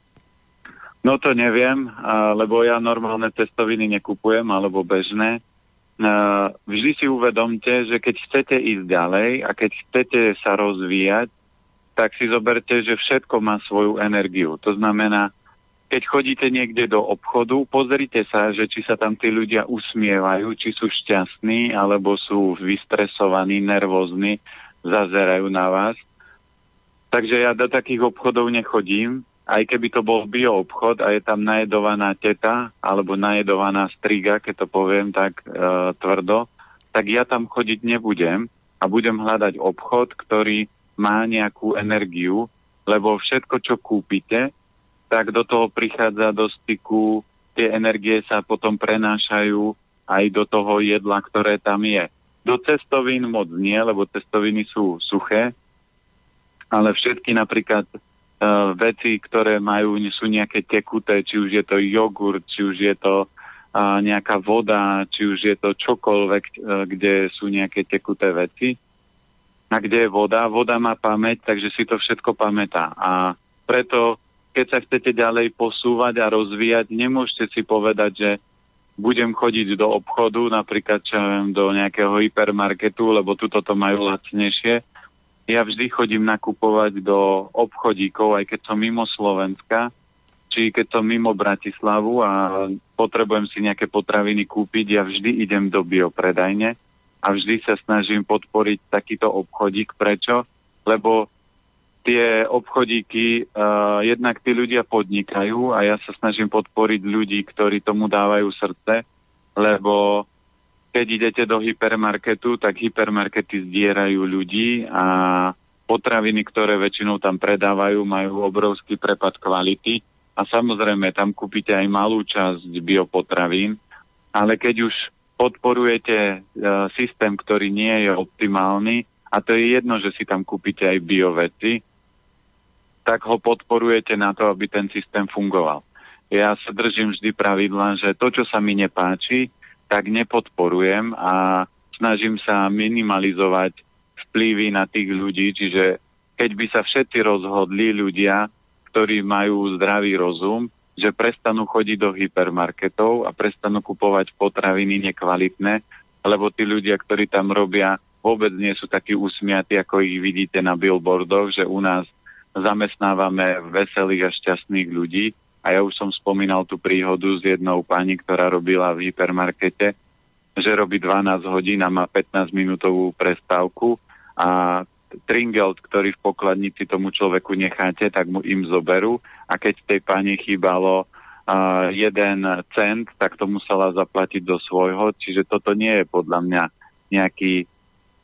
B: No to neviem, lebo ja normálne cestoviny nekupujem, alebo bežné vždy si uvedomte, že keď chcete ísť ďalej a keď chcete sa rozvíjať, tak si zoberte, že všetko má svoju energiu. To znamená, keď chodíte niekde do obchodu, pozrite sa, že či sa tam tí ľudia usmievajú, či sú šťastní, alebo sú vystresovaní, nervózni, zazerajú na vás. Takže ja do takých obchodov nechodím, aj keby to bol bio obchod a je tam najedovaná teta alebo najedovaná striga, keď to poviem tak e, tvrdo, tak ja tam chodiť nebudem a budem hľadať obchod, ktorý má nejakú energiu, lebo všetko, čo kúpite, tak do toho prichádza do styku, tie energie sa potom prenášajú aj do toho jedla, ktoré tam je. Do cestovín moc nie, lebo cestoviny sú suché, ale všetky napríklad uh, veci, ktoré majú, sú nejaké tekuté, či už je to jogurt, či už je to uh, nejaká voda, či už je to čokoľvek, uh, kde sú nejaké tekuté veci. A kde je voda? Voda má pamäť, takže si to všetko pamätá. A preto, keď sa chcete ďalej posúvať a rozvíjať, nemôžete si povedať, že budem chodiť do obchodu, napríklad čo viem, do nejakého hypermarketu, lebo tuto to majú lacnejšie ja vždy chodím nakupovať do obchodíkov, aj keď som mimo Slovenska, či keď som mimo Bratislavu a potrebujem si nejaké potraviny kúpiť, ja vždy idem do biopredajne a vždy sa snažím podporiť takýto obchodík. Prečo? Lebo tie obchodíky, uh, jednak tí ľudia podnikajú a ja sa snažím podporiť ľudí, ktorí tomu dávajú srdce, lebo keď idete do hypermarketu, tak hypermarkety zdierajú ľudí a potraviny, ktoré väčšinou tam predávajú, majú obrovský prepad kvality a samozrejme tam kúpite aj malú časť biopotravín, ale keď už podporujete e, systém, ktorý nie je optimálny, a to je jedno, že si tam kúpite aj bioveci, tak ho podporujete na to, aby ten systém fungoval. Ja sa držím vždy pravidla, že to, čo sa mi nepáči, tak nepodporujem a snažím sa minimalizovať vplyvy na tých ľudí, čiže keď by sa všetci rozhodli ľudia, ktorí majú zdravý rozum, že prestanú chodiť do hypermarketov a prestanú kupovať potraviny nekvalitné, lebo tí ľudia, ktorí tam robia, vôbec nie sú takí usmiatí, ako ich vidíte na billboardoch, že u nás zamestnávame veselých a šťastných ľudí a ja už som spomínal tú príhodu s jednou pani, ktorá robila v hypermarkete, že robí 12 hodín a má 15 minútovú prestávku a tringelt, ktorý v pokladnici tomu človeku necháte, tak mu im zoberú. A keď tej pani chýbalo uh, jeden cent, tak to musela zaplatiť do svojho, čiže toto nie je podľa mňa nejaký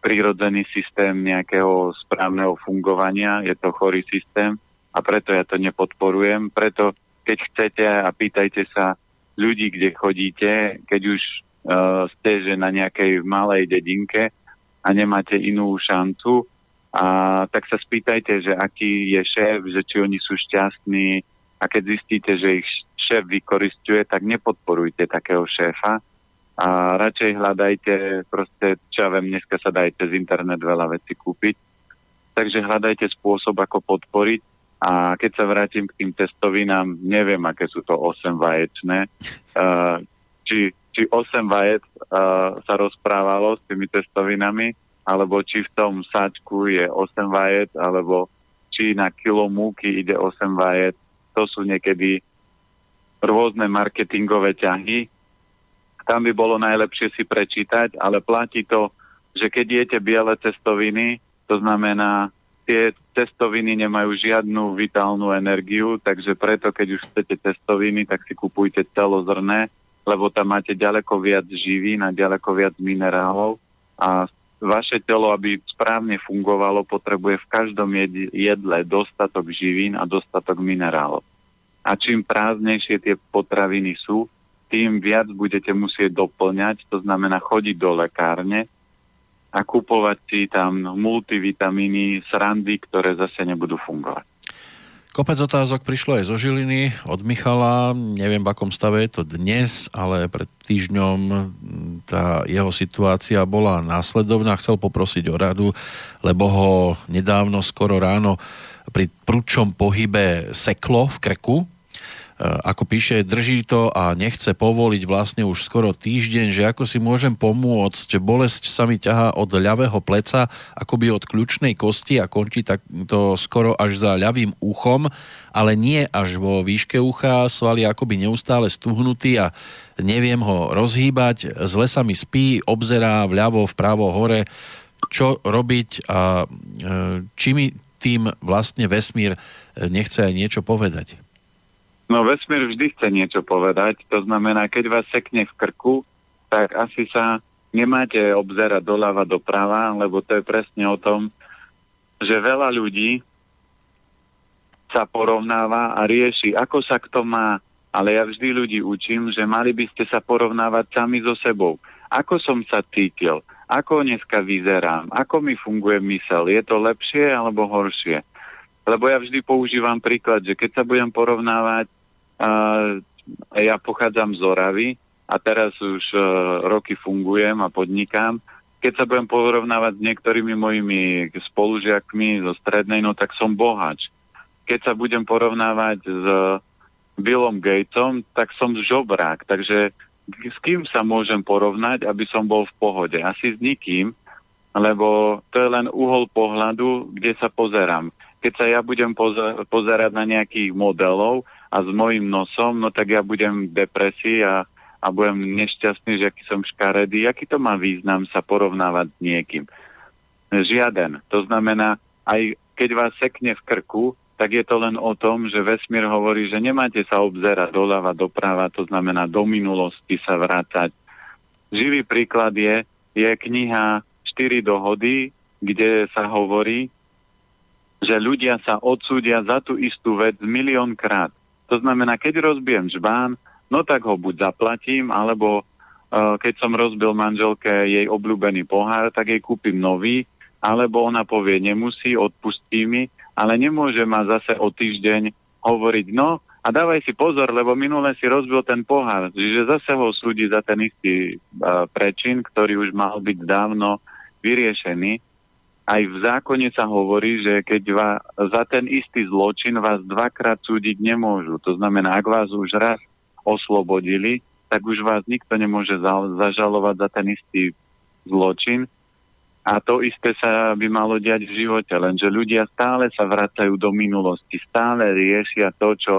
B: prírodzený systém nejakého správneho fungovania, je to chorý systém a preto ja to nepodporujem, preto keď chcete a pýtajte sa ľudí, kde chodíte, keď už uh, ste že na nejakej malej dedinke a nemáte inú šancu, a tak sa spýtajte, že aký je šéf, že či oni sú šťastní. A keď zistíte, že ich šéf vykoristuje, tak nepodporujte takého šéfa. A radšej hľadajte proste, čo ja viem, dneska sa dajte z internet veľa vecí kúpiť, takže hľadajte spôsob, ako podporiť a keď sa vrátim k tým testovinám, neviem, aké sú to 8 vaječné. Uh, či, či 8 vajec uh, sa rozprávalo s tými testovinami, alebo či v tom sáčku je 8 vajec, alebo či na kilo múky ide 8 vajec. To sú niekedy rôzne marketingové ťahy. Tam by bolo najlepšie si prečítať, ale platí to, že keď jete biele cestoviny, to znamená tie testoviny nemajú žiadnu vitálnu energiu, takže preto, keď už chcete testoviny, tak si kupujte celozrné, lebo tam máte ďaleko viac živín a ďaleko viac minerálov a vaše telo, aby správne fungovalo, potrebuje v každom jedle dostatok živín a dostatok minerálov. A čím prázdnejšie tie potraviny sú, tým viac budete musieť doplňať, to znamená chodiť do lekárne, a kupovať si tam multivitamíny, srandy, ktoré zase nebudú fungovať.
A: Kopec otázok prišlo aj zo Žiliny, od Michala, neviem v akom stave je to dnes, ale pred týždňom tá jeho situácia bola následovná. Chcel poprosiť o radu, lebo ho nedávno, skoro ráno, pri prúčom pohybe seklo v krku, ako píše, drží to a nechce povoliť vlastne už skoro týždeň, že ako si môžem pomôcť, bolesť sa mi ťaha od ľavého pleca, akoby od kľúčnej kosti a končí tak to skoro až za ľavým uchom, ale nie až vo výške ucha, svaly akoby neustále stuhnutý a neviem ho rozhýbať, zle sa mi spí, obzerá vľavo, vpravo, hore, čo robiť a eh, či mi tým vlastne vesmír eh, nechce aj niečo povedať.
B: No vesmír vždy chce niečo povedať, to znamená, keď vás sekne v krku, tak asi sa nemáte obzerať doľava doprava, lebo to je presne o tom, že veľa ľudí sa porovnáva a rieši, ako sa kto má, ale ja vždy ľudí učím, že mali by ste sa porovnávať sami so sebou. Ako som sa cítil, ako dneska vyzerám, ako mi funguje mysel, je to lepšie alebo horšie. Lebo ja vždy používam príklad, že keď sa budem porovnávať ja pochádzam z Oravy a teraz už uh, roky fungujem a podnikám. Keď sa budem porovnávať s niektorými mojimi spolužiakmi zo strednej, no tak som bohač. Keď sa budem porovnávať s Billom Gatesom, tak som žobrák. Takže s kým sa môžem porovnať, aby som bol v pohode? Asi s nikým, lebo to je len uhol pohľadu, kde sa pozerám. Keď sa ja budem pozerať na nejakých modelov, a s mojim nosom, no tak ja budem v depresii a, a budem nešťastný, že aký som škaredý. Aký to má význam sa porovnávať s niekým? Žiaden. To znamená, aj keď vás sekne v krku, tak je to len o tom, že vesmír hovorí, že nemáte sa obzerať doľava, doprava, to znamená do minulosti sa vrácať. Živý príklad je, je kniha 4 dohody, kde sa hovorí, že ľudia sa odsúdia za tú istú vec miliónkrát. To znamená, keď rozbijem žbán, no tak ho buď zaplatím, alebo uh, keď som rozbil manželke jej obľúbený pohár, tak jej kúpim nový, alebo ona povie, nemusí, odpustí mi, ale nemôže ma zase o týždeň hovoriť, no a dávaj si pozor, lebo minule si rozbil ten pohár, čiže zase ho súdi za ten istý uh, prečin, ktorý už mal byť dávno vyriešený. Aj v zákone sa hovorí, že keď va, za ten istý zločin vás dvakrát súdiť nemôžu. To znamená, ak vás už raz oslobodili, tak už vás nikto nemôže za, zažalovať za ten istý zločin, a to isté sa by malo diať v živote, lenže ľudia stále sa vracajú do minulosti, stále riešia to, čo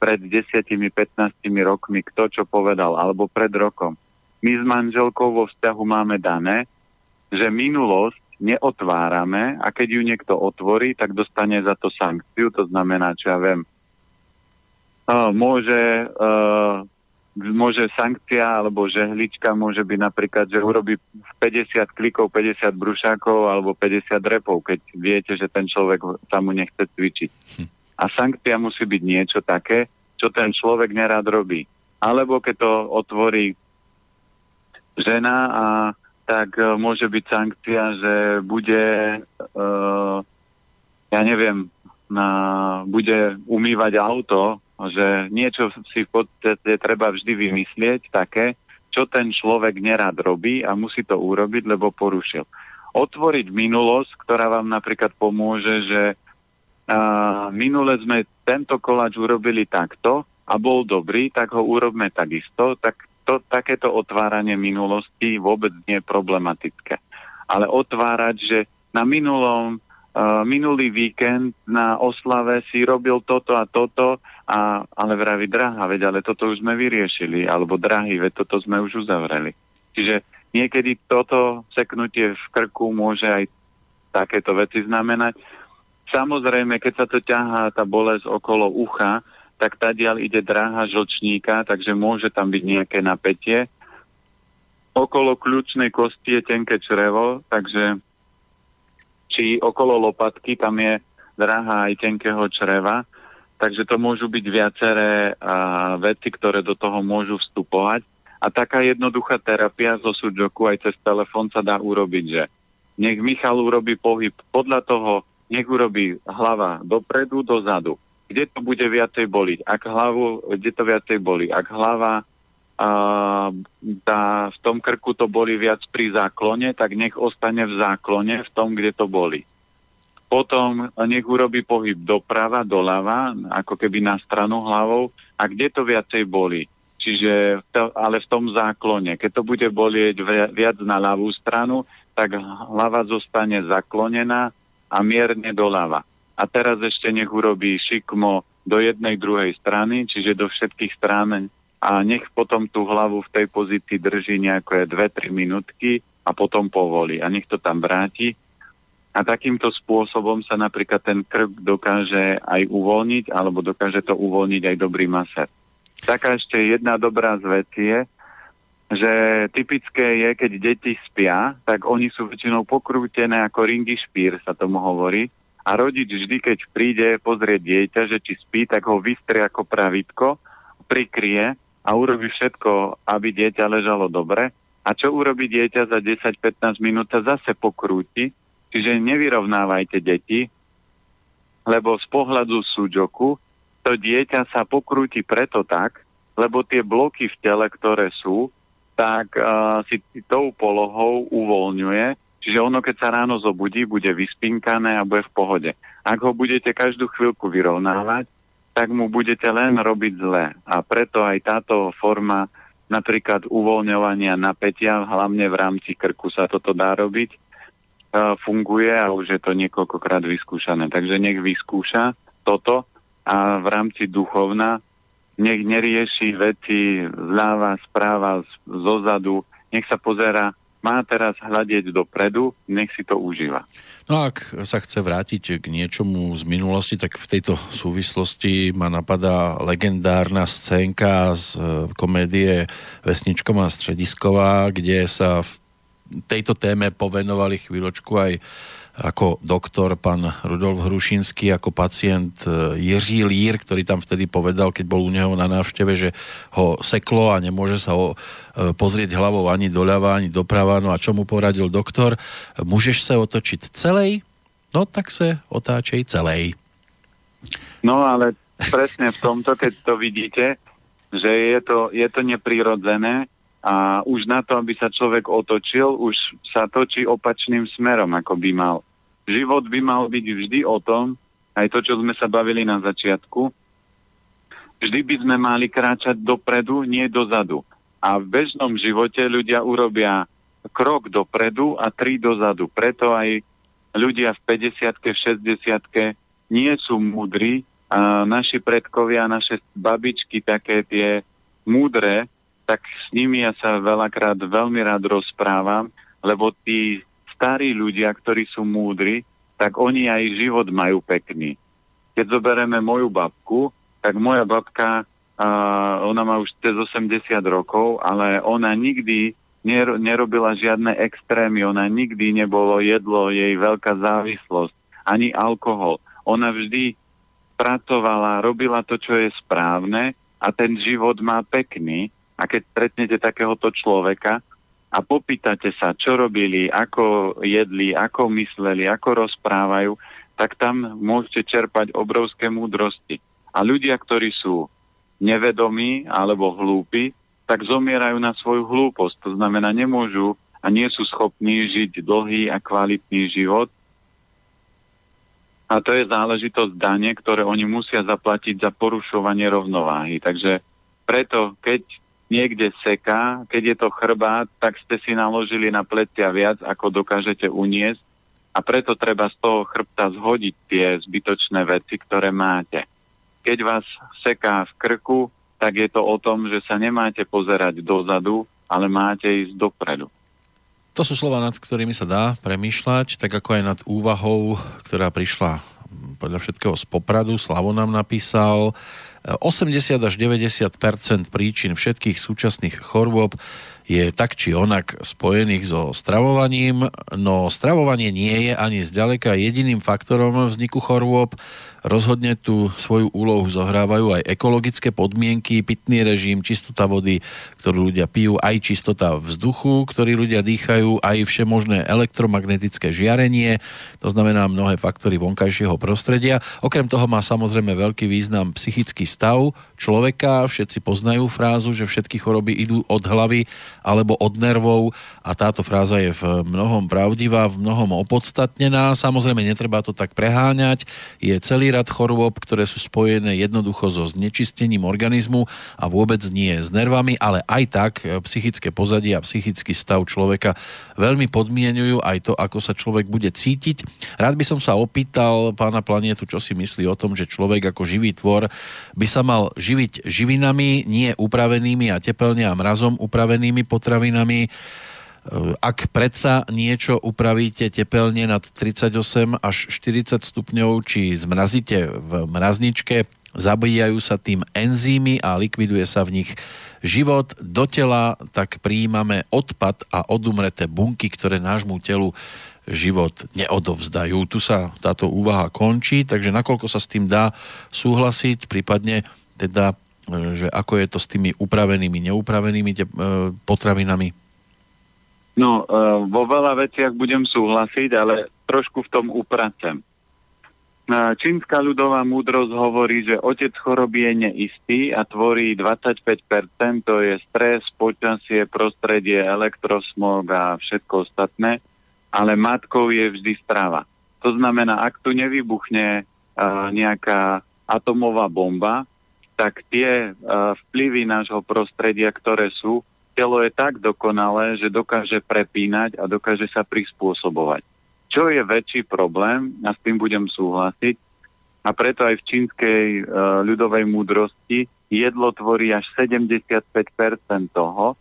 B: pred 10-15 rokmi kto čo povedal, alebo pred rokom. My s manželkou vo vzťahu máme dané, že minulosť neotvárame a keď ju niekto otvorí, tak dostane za to sankciu, to znamená, čo ja viem, môže môže sankcia alebo žehlička môže byť napríklad, že urobí 50 klikov, 50 brušákov alebo 50 repov, keď viete, že ten človek sa mu nechce cvičiť. Hm. A sankcia musí byť niečo také, čo ten človek nerád robí. Alebo keď to otvorí žena a tak uh, môže byť sankcia, že bude, uh, ja neviem, na, bude umývať auto že niečo si v podstate treba vždy vymyslieť také, čo ten človek nerad robí a musí to urobiť, lebo porušil. Otvoriť minulosť, ktorá vám napríklad pomôže, že a, minule sme tento koláč urobili takto a bol dobrý, tak ho urobme takisto, tak to, takéto otváranie minulosti vôbec nie je problematické. Ale otvárať, že na minulom Uh, minulý víkend na oslave si robil toto a toto, a, ale vraví drahá, veď ale toto už sme vyriešili, alebo drahý, veď toto sme už uzavreli. Čiže niekedy toto seknutie v krku môže aj takéto veci znamenať. Samozrejme, keď sa to ťahá tá bolesť okolo ucha, tak tadiaľ ide dráha žlčníka, takže môže tam byť nejaké napätie. Okolo kľúčnej kosti je tenké črevo, takže či okolo lopatky, tam je drahá aj tenkého čreva, takže to môžu byť viaceré a, veci, ktoré do toho môžu vstupovať. A taká jednoduchá terapia zo sujoku aj cez telefón sa dá urobiť, že nech Michal urobí pohyb podľa toho, nech urobí hlava dopredu, dozadu. Kde to bude viacej boliť? Ak hlavu, kde to viacej boli? Ak hlava a, tá, v tom krku to boli viac pri záklone, tak nech ostane v záklone, v tom, kde to boli. Potom nech urobí pohyb doprava, doľava, ako keby na stranu hlavou. A kde to viacej boli? Čiže, ale v tom záklone. Keď to bude bolieť viac na ľavú stranu, tak hlava zostane zaklonená a mierne doľava. A teraz ešte nech urobí šikmo do jednej druhej strany, čiže do všetkých strán a nech potom tú hlavu v tej pozícii drží nejaké 2-3 minútky a potom povolí a nech to tam vráti. A takýmto spôsobom sa napríklad ten krk dokáže aj uvoľniť, alebo dokáže to uvoľniť aj dobrý masér. Taká ešte jedna dobrá z vec je, že typické je, keď deti spia, tak oni sú väčšinou pokrútené ako ringy špír, sa tomu hovorí. A rodič vždy, keď príde pozrieť dieťa, že či spí, tak ho vystrie ako pravitko, prikrie a urobí všetko, aby dieťa ležalo dobre. A čo urobí dieťa za 10-15 minút sa zase pokrúti. Čiže nevyrovnávajte deti, lebo z pohľadu súďoku to dieťa sa pokrúti preto tak, lebo tie bloky v tele, ktoré sú, tak uh, si tou polohou uvoľňuje. Čiže ono, keď sa ráno zobudí, bude vyspinkané a bude v pohode. Ak ho budete každú chvíľku vyrovnávať, tak mu budete len robiť zle. A preto aj táto forma napríklad uvoľňovania napätia, hlavne v rámci krku sa toto dá robiť, e, funguje a už je to niekoľkokrát vyskúšané. Takže nech vyskúša toto a v rámci duchovna nech nerieši veci zľava, správa, zozadu, nech sa pozera má teraz hľadieť dopredu, nech si to užíva.
A: No ak sa chce vrátiť k niečomu z minulosti, tak v tejto súvislosti ma napadá legendárna scénka z e, komédie Vesničková stredisková, kde sa v tejto téme povenovali chvíľočku aj ako doktor pán Rudolf Hrušinský, ako pacient e, Jiří Lír, ktorý tam vtedy povedal, keď bol u neho na návšteve, že ho seklo a nemôže sa ho e, pozrieť hlavou ani doľava, ani doprava. No a čo mu poradil doktor? Môžeš sa otočiť celej? No tak sa otáčej celej.
B: No ale presne v tomto, keď to vidíte, že je to, je to neprirodzené, a už na to, aby sa človek otočil, už sa točí opačným smerom, ako by mal. Život by mal byť vždy o tom, aj to, čo sme sa bavili na začiatku, vždy by sme mali kráčať dopredu, nie dozadu. A v bežnom živote ľudia urobia krok dopredu a tri dozadu. Preto aj ľudia v 50 v 60 nie sú múdri. A naši predkovia, naše babičky, také tie múdre, tak s nimi ja sa veľakrát veľmi rád rozprávam, lebo tí starí ľudia, ktorí sú múdri, tak oni aj život majú pekný. Keď zoberieme moju babku, tak moja babka, uh, ona má už cez 80 rokov, ale ona nikdy ner- nerobila žiadne extrémy, ona nikdy nebolo jedlo jej veľká závislosť, ani alkohol. Ona vždy pracovala, robila to, čo je správne a ten život má pekný a keď stretnete takéhoto človeka a popýtate sa, čo robili, ako jedli, ako mysleli, ako rozprávajú, tak tam môžete čerpať obrovské múdrosti. A ľudia, ktorí sú nevedomí alebo hlúpi, tak zomierajú na svoju hlúposť. To znamená, nemôžu a nie sú schopní žiť dlhý a kvalitný život. A to je záležitosť dane, ktoré oni musia zaplatiť za porušovanie rovnováhy. Takže preto, keď niekde seká, keď je to chrbát, tak ste si naložili na plecia viac, ako dokážete uniesť a preto treba z toho chrbta zhodiť tie zbytočné veci, ktoré máte. Keď vás seká v krku, tak je to o tom, že sa nemáte pozerať dozadu, ale máte ísť dopredu.
A: To sú slova, nad ktorými sa dá premýšľať, tak ako aj nad úvahou, ktorá prišla podľa všetkého z Popradu. Slavo nám napísal, 80 až 90% príčin všetkých súčasných chorôb je tak či onak spojených so stravovaním, no stravovanie nie je ani zďaleka jediným faktorom vzniku chorôb. Rozhodne tu svoju úlohu zohrávajú aj ekologické podmienky, pitný režim, čistota vody, ktorú ľudia pijú, aj čistota vzduchu, ktorý ľudia dýchajú, aj všemožné elektromagnetické žiarenie, to znamená mnohé faktory vonkajšieho prostredia. Okrem toho má samozrejme veľký význam psychický stav človeka. Všetci poznajú frázu, že všetky choroby idú od hlavy alebo od nervov a táto fráza je v mnohom pravdivá, v mnohom opodstatnená. Samozrejme, netreba to tak preháňať. Je celý rad chorôb, ktoré sú spojené jednoducho so znečistením organizmu a vôbec nie s nervami, ale aj tak e, psychické pozadie a psychický stav človeka veľmi podmienujú aj to, ako sa človek bude cítiť. Rád by som sa opýtal pána Planietu, čo si myslí o tom, že človek ako živý tvor by sa mal živiť živinami, nie upravenými a tepelne a mrazom upravenými potravinami, ak predsa niečo upravíte tepelne nad 38 až 40 stupňov, či zmrazíte v mrazničke, zabíjajú sa tým enzymy a likviduje sa v nich život do tela, tak prijímame odpad a odumreté bunky, ktoré nášmu telu život neodovzdajú. Tu sa táto úvaha končí, takže nakoľko sa s tým dá súhlasiť, prípadne teda, e, že ako je to s tými upravenými, neupravenými e, potravinami?
B: No, uh, vo veľa veciach budem súhlasiť, ale trošku v tom upracem. Uh, čínska ľudová múdrosť hovorí, že otec choroby je neistý a tvorí 25%, to je stres, počasie, prostredie, elektrosmog a všetko ostatné, ale matkou je vždy strava. To znamená, ak tu nevybuchne uh, nejaká atomová bomba, tak tie vplyvy nášho prostredia, ktoré sú, telo je tak dokonalé, že dokáže prepínať a dokáže sa prispôsobovať. Čo je väčší problém, a s tým budem súhlasiť, a preto aj v čínskej e, ľudovej múdrosti jedlo tvorí až 75% toho,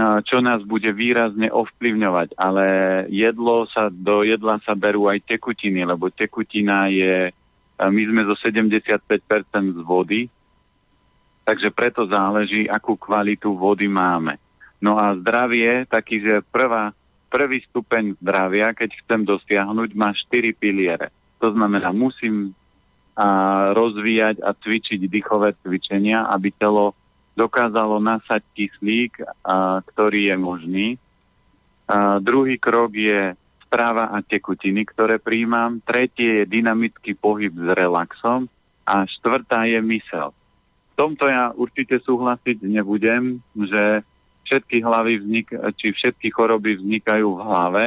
B: čo nás bude výrazne ovplyvňovať, ale jedlo sa, do jedla sa berú aj tekutiny, lebo tekutina je, my sme zo 75% z vody, takže preto záleží, akú kvalitu vody máme. No a zdravie, taký, že prvá, prvý stupeň zdravia, keď chcem dosiahnuť, má 4 piliere. To znamená, musím a, rozvíjať a cvičiť dýchové cvičenia, aby telo dokázalo nasať kyslík, a, ktorý je možný. A, druhý krok je správa a tekutiny, ktoré príjmam. Tretie je dynamický pohyb s relaxom. A štvrtá je mysel. Tomto ja určite súhlasiť nebudem, že všetky hlavy vznik, či všetky choroby vznikajú v hlave,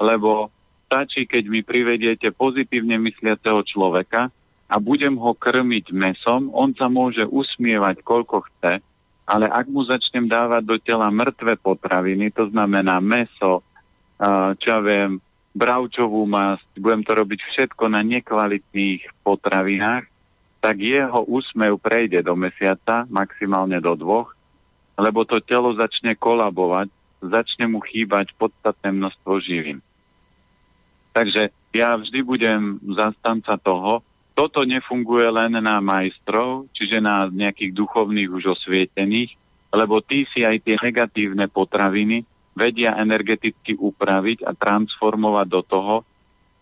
B: lebo stačí, keď mi privediete pozitívne mysliaceho človeka a budem ho krmiť mesom, on sa môže usmievať koľko chce, ale ak mu začnem dávať do tela mŕtve potraviny, to znamená meso, čo ja viem, bravčovú masť, budem to robiť všetko na nekvalitných potravinách, tak jeho úsmev prejde do mesiaca, maximálne do dvoch, lebo to telo začne kolabovať, začne mu chýbať podstatné množstvo živín. Takže ja vždy budem zastanca toho, toto nefunguje len na majstrov, čiže na nejakých duchovných už osvietených, lebo tí si aj tie negatívne potraviny vedia energeticky upraviť a transformovať do toho,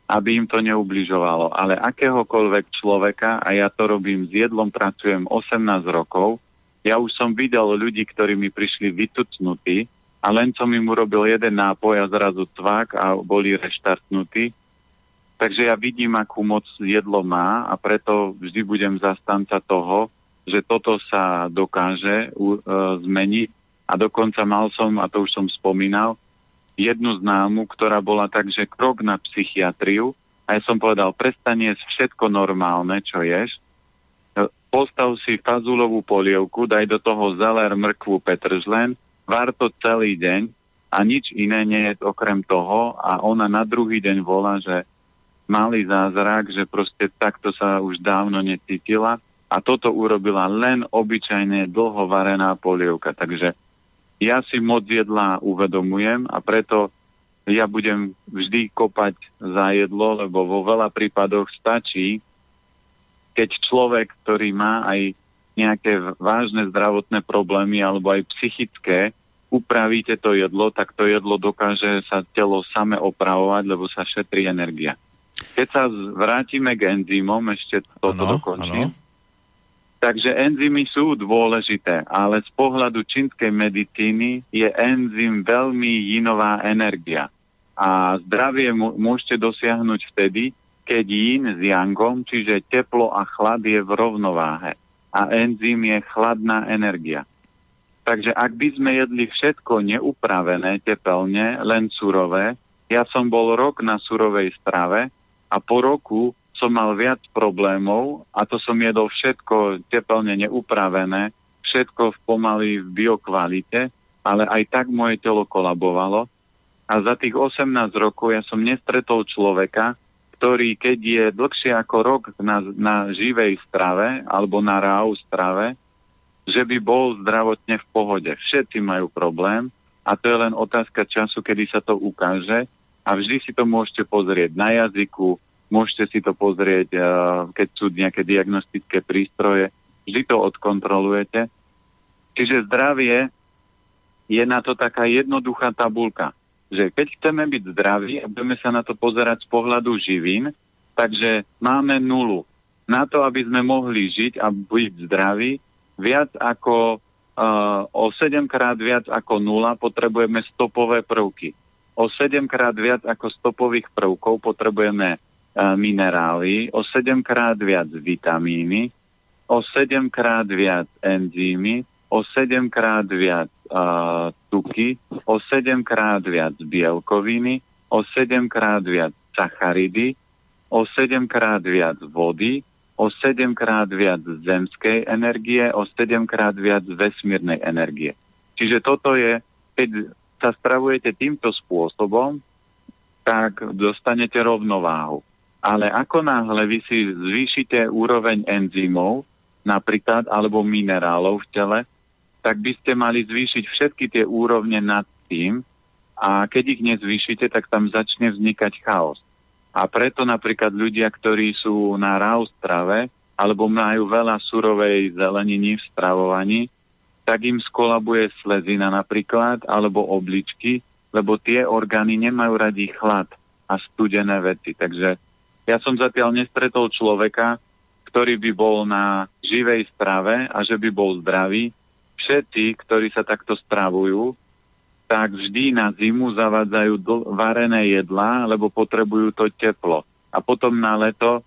B: aby im to neubližovalo. Ale akéhokoľvek človeka, a ja to robím s jedlom, pracujem 18 rokov, ja už som videl ľudí, ktorí mi prišli vytucnutí a len som im urobil jeden nápoj a zrazu tvák a boli reštartnutí Takže ja vidím, akú moc jedlo má a preto vždy budem zastanca toho, že toto sa dokáže uh, zmeniť. A dokonca mal som, a to už som spomínal, jednu známu, ktorá bola tak, že krok na psychiatriu a ja som povedal, prestane všetko normálne, čo ješ, postav si fazulovú polievku, daj do toho zeler, mrkvu, petržlen, vár to celý deň a nič iné nie je okrem toho a ona na druhý deň volá, že malý zázrak, že proste takto sa už dávno necítila a toto urobila len obyčajne dlho varená polievka. Takže ja si moc jedla uvedomujem a preto ja budem vždy kopať za jedlo, lebo vo veľa prípadoch stačí, keď človek, ktorý má aj nejaké vážne zdravotné problémy alebo aj psychické, upravíte to jedlo, tak to jedlo dokáže sa telo same opravovať, lebo sa šetrí energia. Keď sa vrátime k enzymom, ešte toto ano, dokončím. Ano. Takže enzymy sú dôležité, ale z pohľadu čínskej medicíny je enzym veľmi jinová energia. A zdravie môžete dosiahnuť vtedy, keď yin s yangom, čiže teplo a chlad je v rovnováhe. A enzym je chladná energia. Takže ak by sme jedli všetko neupravené, tepelne, len surové, ja som bol rok na surovej strave, a po roku som mal viac problémov a to som jedol všetko teplne neupravené, všetko v pomaly v biokvalite, ale aj tak moje telo kolabovalo. A za tých 18 rokov ja som nestretol človeka, ktorý keď je dlhšie ako rok na, na živej strave alebo na ráu strave, že by bol zdravotne v pohode. Všetci majú problém a to je len otázka času, kedy sa to ukáže a vždy si to môžete pozrieť na jazyku, môžete si to pozrieť, eh, keď sú nejaké diagnostické prístroje, vždy to odkontrolujete. Čiže zdravie je na to taká jednoduchá tabulka, že keď chceme byť zdraví a budeme sa na to pozerať z pohľadu živín, takže máme nulu. Na to, aby sme mohli žiť a byť zdraví, viac ako uh, o 7 krát viac ako nula potrebujeme stopové prvky o 7 krát viac ako stopových prvkov potrebujeme minerály, o 7 krát viac vitamíny, o 7 krát viac enzymy, o 7 krát viac uh, tuky, o 7 krát viac bielkoviny, o 7 krát viac sacharidy, o 7 krát viac vody, o 7 krát viac zemskej energie, o 7 krát viac vesmírnej energie. Čiže toto je, keď sa spravujete týmto spôsobom, tak dostanete rovnováhu. Ale ako náhle vy si zvýšite úroveň enzymov, napríklad, alebo minerálov v tele, tak by ste mali zvýšiť všetky tie úrovne nad tým a keď ich nezvýšite, tak tam začne vznikať chaos. A preto napríklad ľudia, ktorí sú na raw strave alebo majú veľa surovej zeleniny v stravovaní, tak im skolabuje slezina napríklad alebo obličky, lebo tie orgány nemajú radi chlad a studené veci. Takže ja som zatiaľ nestretol človeka, ktorý by bol na živej strave a že by bol zdravý. Všetci, ktorí sa takto stravujú, tak vždy na zimu zavádzajú dl- varené jedlá, lebo potrebujú to teplo. A potom na leto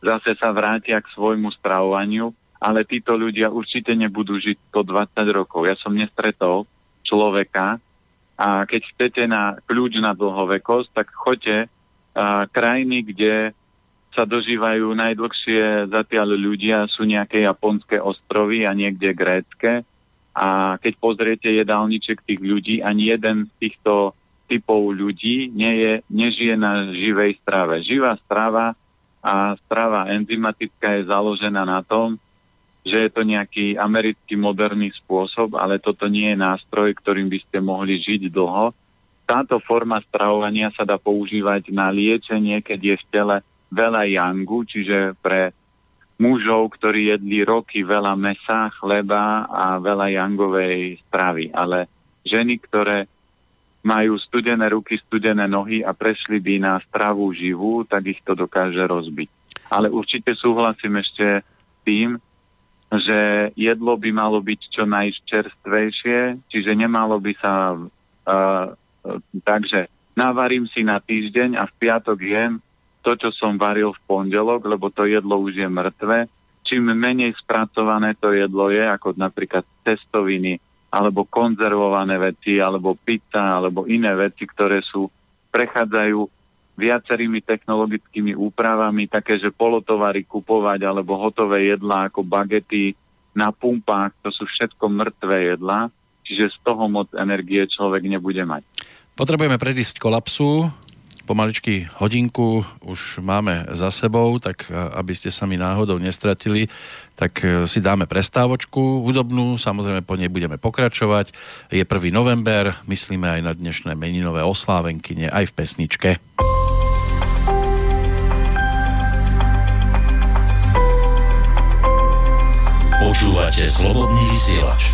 B: zase sa vrátia k svojmu stravovaniu, ale títo ľudia určite nebudú žiť 120 rokov. Ja som nestretol človeka a keď chcete na kľúč na dlhovekosť, tak choďte krajiny, kde sa dožívajú najdlhšie zatiaľ ľudia, sú nejaké japonské ostrovy a niekde grécké. A keď pozriete jedálniček tých ľudí, ani jeden z týchto typov ľudí nie je, nežije na živej strave. Živá strava a strava enzymatická je založená na tom, že je to nejaký americký moderný spôsob, ale toto nie je nástroj, ktorým by ste mohli žiť dlho. Táto forma stravovania sa dá používať na liečenie, keď je v tele veľa jangu, čiže pre mužov, ktorí jedli roky veľa mesa, chleba a veľa jangovej stravy. Ale ženy, ktoré majú studené ruky, studené nohy a prešli by na stravu živú, tak ich to dokáže rozbiť. Ale určite súhlasím ešte s tým, že jedlo by malo byť čo najčerstvejšie, čiže nemalo by sa uh, takže navarím si na týždeň a v piatok jem to, čo som varil v pondelok, lebo to jedlo už je mŕtve. Čím menej spracované to jedlo je, ako napríklad testoviny, alebo konzervované veci, alebo pizza, alebo iné veci, ktoré sú, prechádzajú viacerými technologickými úpravami, také, že polotovary kupovať, alebo hotové jedlá ako bagety na pumpách, to sú všetko mŕtve jedlá, čiže z toho moc energie človek nebude mať.
A: Potrebujeme predísť kolapsu, pomaličky hodinku už máme za sebou, tak e, aby ste sa mi náhodou nestratili, tak e, si dáme prestávočku hudobnú, samozrejme po nej budeme pokračovať. Je 1. november, myslíme aj na dnešné meninové oslávenkyne, aj v pesničke.
C: Počúvate slobodný vysielač.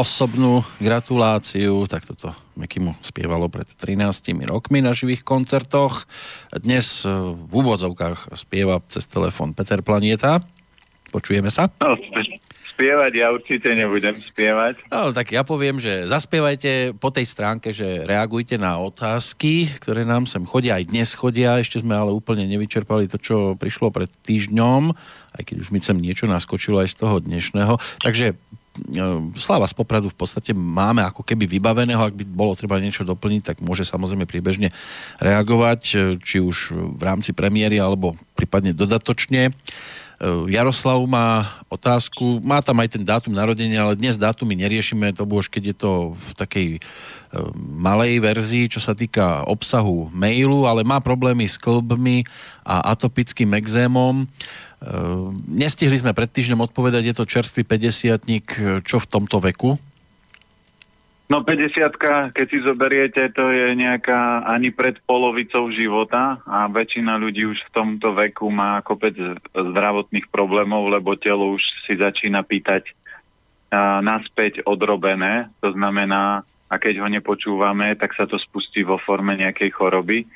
A: Osobnú gratuláciu, tak toto Meky mu spievalo pred 13 rokmi na živých koncertoch. Dnes v úvodzovkách spieva cez telefon Peter Planieta. Počujeme sa?
B: No, spievať ja určite nebudem spievať.
A: No, tak ja poviem, že zaspievajte po tej stránke, že reagujte na otázky, ktoré nám sem chodia, aj dnes chodia, ešte sme ale úplne nevyčerpali to, čo prišlo pred týždňom, aj keď už mi sem niečo naskočilo aj z toho dnešného. Takže e, Sláva z Popradu v podstate máme ako keby vybaveného, ak by bolo treba niečo doplniť, tak môže samozrejme priebežne reagovať, e, či už v rámci premiéry alebo prípadne dodatočne. Eh, Jaroslav má otázku, má tam aj ten dátum narodenia, ale dnes dátumy neriešime, to už keď je to v takej eh, malej verzii, čo sa týka obsahu mailu, ale má problémy s klbmi a atopickým exémom. Eh, nestihli sme pred týždňom odpovedať, je to čerstvý 50 čo v tomto veku?
B: No 50 keď si zoberiete, to je nejaká ani pred polovicou života a väčšina ľudí už v tomto veku má kopec zdravotných problémov, lebo telo už si začína pýtať a, naspäť odrobené. To znamená, a keď ho nepočúvame, tak sa to spustí vo forme nejakej choroby.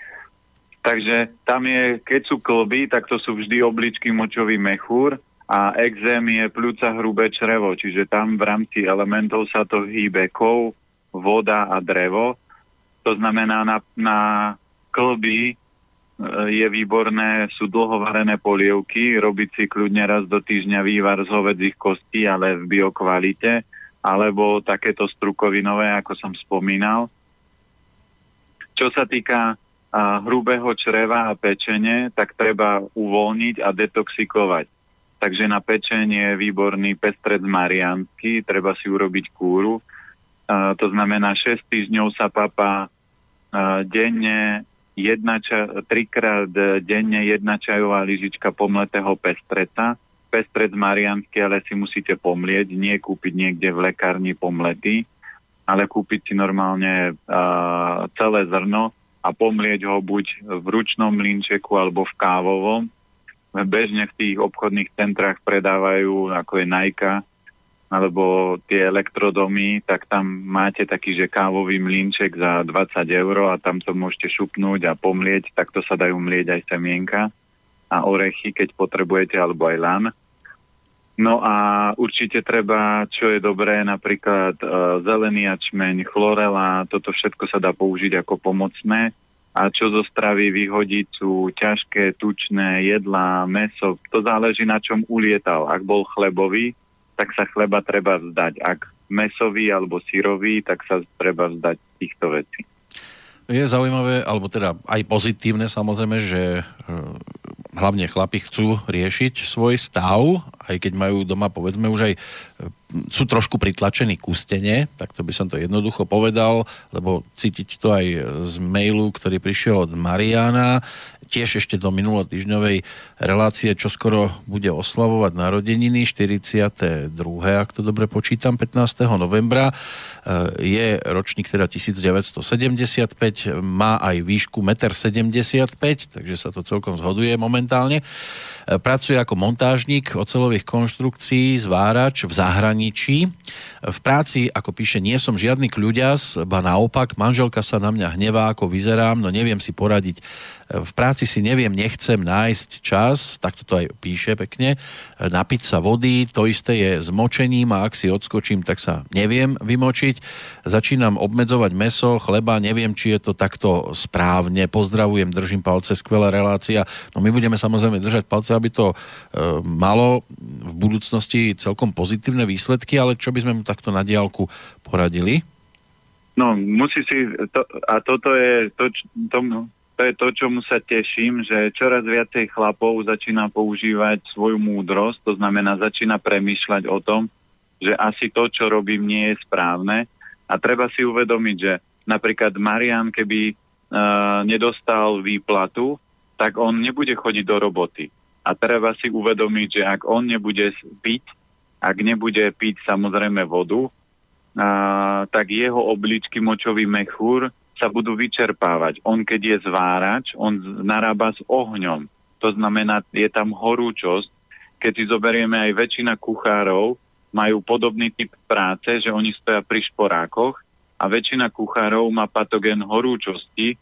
B: Takže tam je, keď sú klby, tak to sú vždy obličky močový mechúr a exém je pľúca hrubé črevo, čiže tam v rámci elementov sa to hýbe kov, voda a drevo. To znamená na, na klby e, je výborné, sú dlhovarené polievky, robiť si kľudne raz do týždňa vývar z hovedzích kostí, ale v biokvalite, alebo takéto strukovinové, ako som spomínal. Čo sa týka a, hrubého čreva a pečenie, tak treba uvoľniť a detoxikovať. Takže na pečenie je výborný pestrec mariansky, treba si urobiť kúru to znamená 6 týždňov sa papa denne jedna ča- trikrát denne jedna čajová lyžička pomletého pestreca. Pestrec mariansky, ale si musíte pomlieť, nie kúpiť niekde v lekárni pomlety, ale kúpiť si normálne uh, celé zrno a pomlieť ho buď v ručnom mlinčeku alebo v kávovom. Bežne v tých obchodných centrách predávajú, ako je Najka, alebo tie elektrodomy, tak tam máte taký, že kávový mlinček za 20 eur a tam to môžete šupnúť a pomlieť, takto sa dajú mlieť aj semienka a orechy, keď potrebujete, alebo aj lan. No a určite treba, čo je dobré, napríklad e, zelený ačmeň, chlorela, toto všetko sa dá použiť ako pomocné. A čo zo stravy vyhodiť sú ťažké, tučné jedlá, meso, to záleží na čom ulietal. Ak bol chlebový, tak sa chleba treba vzdať. Ak mesový alebo syrový, tak sa treba vzdať týchto vecí.
A: Je zaujímavé, alebo teda aj pozitívne samozrejme, že e, hlavne chlapi chcú riešiť svoj stav, aj keď majú doma povedzme už aj e, sú trošku pritlačení k ústene, tak to by som to jednoducho povedal, lebo cítiť to aj z mailu, ktorý prišiel od Mariana tiež ešte do minulotýždňovej relácie, čo skoro bude oslavovať narodeniny, 42. ak to dobre počítam, 15. novembra. E, je ročník teda 1975, má aj výšku 1,75 m, takže sa to celkom zhoduje momentálne. E, pracuje ako montážnik ocelových konštrukcií, zvárač v zahraničí. V práci, ako píše, nie som žiadny kľuďas, ba naopak, manželka sa na mňa hnevá, ako vyzerám, no neviem si poradiť v práci si neviem, nechcem nájsť čas, tak to aj píše pekne, napiť sa vody, to isté je s močením a ak si odskočím, tak sa neviem vymočiť. Začínam obmedzovať meso, chleba, neviem, či je to takto správne. Pozdravujem, držím palce, skvelá relácia. No my budeme samozrejme držať palce, aby to e, malo v budúcnosti celkom pozitívne výsledky, ale čo by sme mu takto na diálku poradili?
B: No, musí si, to, a toto je to, tomu, to je to, čomu sa teším, že čoraz viacej chlapov začína používať svoju múdrosť, to znamená začína premýšľať o tom, že asi to, čo robím, nie je správne. A treba si uvedomiť, že napríklad Marian, keby uh, nedostal výplatu, tak on nebude chodiť do roboty. A treba si uvedomiť, že ak on nebude piť, ak nebude piť samozrejme vodu, uh, tak jeho obličky močový mechúr sa budú vyčerpávať. On keď je zvárač, on narába s ohňom. To znamená, je tam horúčosť. Keď si zoberieme aj väčšina kuchárov, majú podobný typ práce, že oni stoja pri šporákoch a väčšina kuchárov má patogén horúčosti,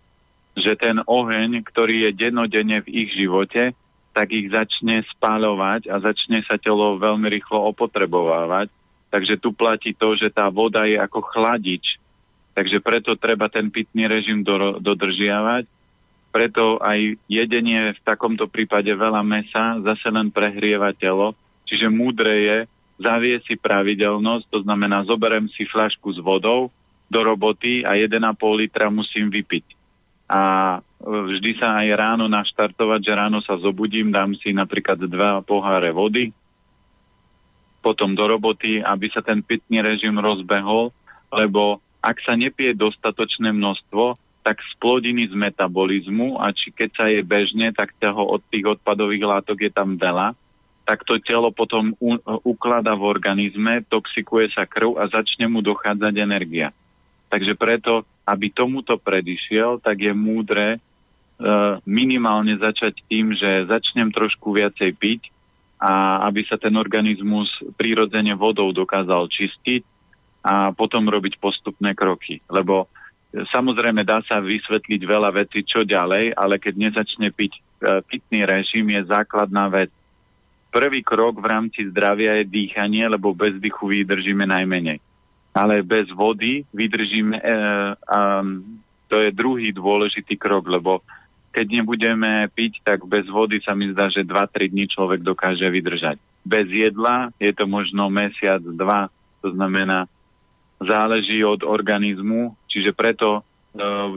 B: že ten oheň, ktorý je dennodenne v ich živote, tak ich začne spáľovať a začne sa telo veľmi rýchlo opotrebovávať. Takže tu platí to, že tá voda je ako chladič. Takže preto treba ten pitný režim do, dodržiavať. Preto aj jedenie v takomto prípade veľa mesa zase len prehrieva telo. Čiže múdre je zavie si pravidelnosť, to znamená zoberem si fľašku s vodou do roboty a 1,5 litra musím vypiť. A vždy sa aj ráno naštartovať, že ráno sa zobudím, dám si napríklad dva poháre vody, potom do roboty, aby sa ten pitný režim rozbehol, lebo ak sa nepije dostatočné množstvo, tak splodiny z metabolizmu a či keď sa je bežne, tak toho od tých odpadových látok je tam veľa, tak to telo potom u, uklada v organizme, toxikuje sa krv a začne mu dochádzať energia. Takže preto, aby tomuto predišiel, tak je múdre E, minimálne začať tým, že začnem trošku viacej piť a aby sa ten organizmus prírodzene vodou dokázal čistiť a potom robiť postupné kroky. Lebo e, samozrejme dá sa vysvetliť veľa vecí, čo ďalej, ale keď nezačne piť e, pitný režim, je základná vec. Prvý krok v rámci zdravia je dýchanie, lebo bez dýchu vydržíme najmenej. Ale bez vody vydržíme, e, e, to je druhý dôležitý krok, lebo keď nebudeme piť, tak bez vody sa mi zdá, že 2-3 dní človek dokáže vydržať. Bez jedla je to možno mesiac, dva, to znamená, záleží od organizmu, čiže preto e,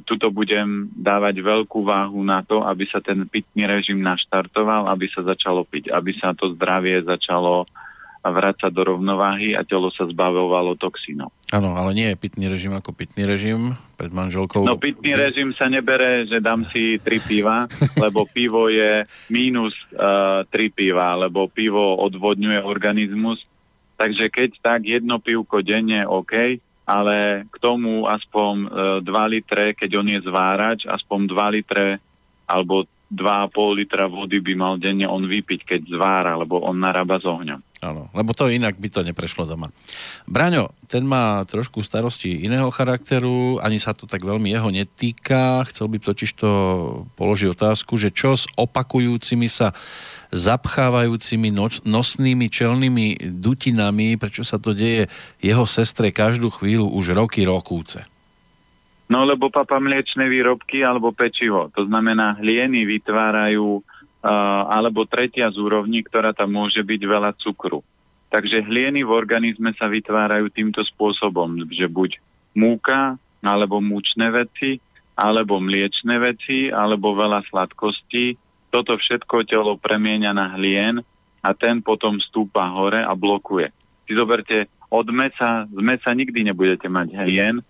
B: tuto budem dávať veľkú váhu na to, aby sa ten pitný režim naštartoval, aby sa začalo piť, aby sa to zdravie začalo vrácať do rovnováhy a telo sa zbavovalo toxínov.
A: Áno, ale nie je pitný režim ako pitný režim pred manželkou.
B: No pitný režim sa nebere, že dám si tri piva, lebo pivo je mínus uh, tri piva, lebo pivo odvodňuje organizmus. Takže keď tak jedno pivko denne, OK, ale k tomu aspoň uh, 2 litre, keď on je zvárač, aspoň 2 litre alebo 2,5 litra vody by mal denne on vypiť, keď zvára, lebo on narába s ohňom.
A: Áno, lebo to inak by to neprešlo doma. Braňo, ten má trošku starosti iného charakteru, ani sa to tak veľmi jeho netýka. Chcel by totiž to položiť otázku, že čo s opakujúcimi sa zapchávajúcimi nosnými čelnými dutinami, prečo sa to deje jeho sestre každú chvíľu už roky rokúce?
B: No lebo papa mliečne výrobky alebo pečivo. To znamená, hlieny vytvárajú uh, alebo tretia z úrovní, ktorá tam môže byť veľa cukru. Takže hlieny v organizme sa vytvárajú týmto spôsobom, že buď múka, alebo múčne veci, alebo mliečne veci, alebo veľa sladkostí. Toto všetko telo premieňa na hlien a ten potom stúpa hore a blokuje. Si zoberte, od mesa, z mesa nikdy nebudete mať hlien,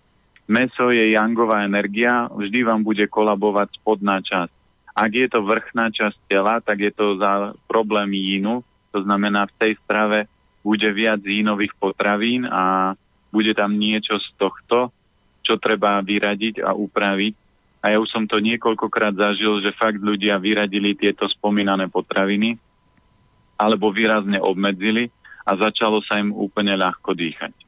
B: Meso je jangová energia, vždy vám bude kolabovať spodná časť. Ak je to vrchná časť tela, tak je to za problém jínu, to znamená v tej strave bude viac jínových potravín a bude tam niečo z tohto, čo treba vyradiť a upraviť. A ja už som to niekoľkokrát zažil, že fakt ľudia vyradili tieto spomínané potraviny alebo výrazne obmedzili a začalo sa im úplne ľahko dýchať.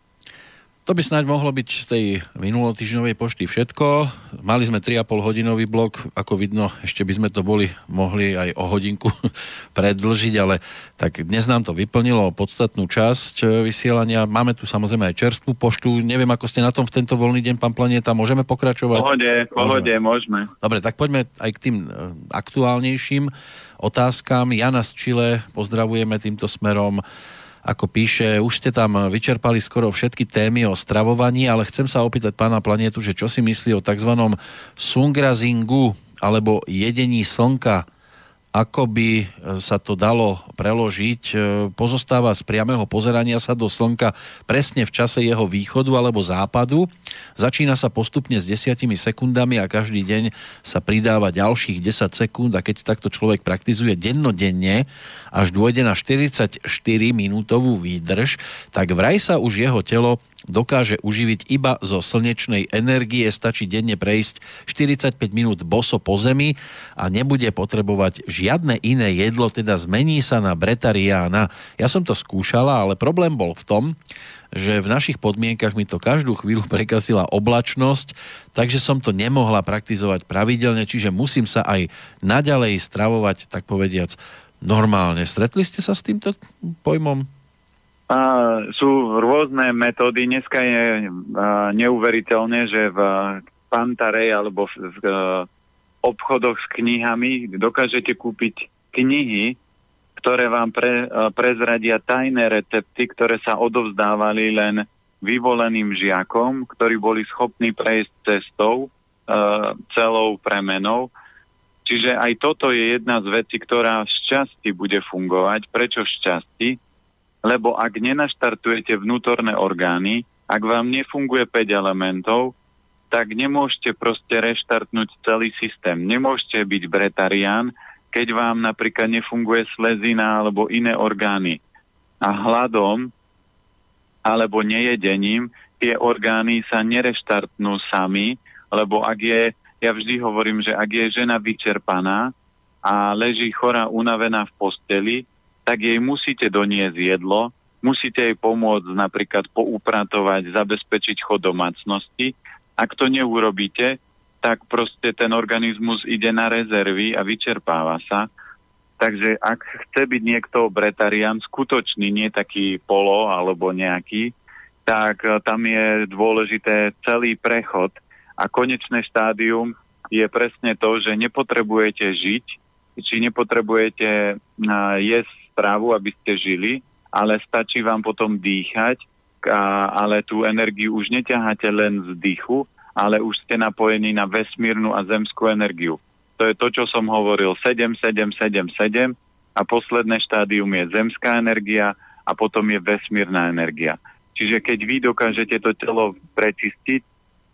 A: To by snáď mohlo byť z tej minulotýždňovej pošty všetko. Mali sme 3,5 hodinový blok, ako vidno, ešte by sme to boli mohli aj o hodinku predlžiť, ale tak dnes nám to vyplnilo podstatnú časť e, vysielania. Máme tu samozrejme aj čerstvú poštu. Neviem, ako ste na tom v tento voľný deň, pán Planeta. Môžeme pokračovať?
B: Pohode, pohode, môžeme. môžeme.
A: Dobre, tak poďme aj k tým e, aktuálnejším otázkam. Jana z Čile, pozdravujeme týmto smerom ako píše, už ste tam vyčerpali skoro všetky témy o stravovaní, ale chcem sa opýtať pána Planetu, že čo si myslí o tzv. sungrazingu alebo jedení slnka ako by e, sa to dalo preložiť, e, pozostáva z priamého pozerania sa do Slnka presne v čase jeho východu alebo západu. Začína sa postupne s desiatimi sekundami a každý deň sa pridáva ďalších 10 sekúnd a keď takto človek praktizuje dennodenne, až dôjde na 44 minútovú výdrž, tak vraj sa už jeho telo dokáže uživiť iba zo slnečnej energie, stačí denne prejsť 45 minút boso po zemi a nebude potrebovať žiadne iné jedlo, teda zmení sa na bretariána. Ja som to skúšala, ale problém bol v tom, že v našich podmienkach mi to každú chvíľu prekazila oblačnosť, takže som to nemohla praktizovať pravidelne, čiže musím sa aj naďalej stravovať, tak povediac, normálne. Stretli ste sa s týmto pojmom?
B: A, sú rôzne metódy. Dneska je a, neuveriteľné, že v Pantarej alebo v, v, v obchodoch s knihami dokážete kúpiť knihy, ktoré vám pre, prezradia tajné recepty, ktoré sa odovzdávali len vyvoleným žiakom, ktorí boli schopní prejsť cestou e, celou premenou. Čiže aj toto je jedna z vecí, ktorá v šťastí bude fungovať. Prečo v šťastí? Lebo ak nenaštartujete vnútorné orgány, ak vám nefunguje 5 elementov, tak nemôžete proste reštartnúť celý systém. Nemôžete byť bretarián, keď vám napríklad nefunguje slezina alebo iné orgány. A hladom alebo nejedením tie orgány sa nereštartnú sami, lebo ak je, ja vždy hovorím, že ak je žena vyčerpaná a leží chorá unavená v posteli, tak jej musíte doniesť jedlo, musíte jej pomôcť napríklad poupratovať, zabezpečiť chod domácnosti. Ak to neurobíte, tak proste ten organizmus ide na rezervy a vyčerpáva sa. Takže ak chce byť niekto bretarian, skutočný, nie taký polo alebo nejaký, tak e, tam je dôležité celý prechod a konečné štádium je presne to, že nepotrebujete žiť, či nepotrebujete uh, jesť stravu, aby ste žili, ale stačí vám potom dýchať, a, ale tú energiu už neťaháte len z dýchu, ale už ste napojení na vesmírnu a zemskú energiu. To je to, čo som hovoril, 7, 7, 7, 7 a posledné štádium je zemská energia a potom je vesmírna energia. Čiže keď vy dokážete to telo prečistiť,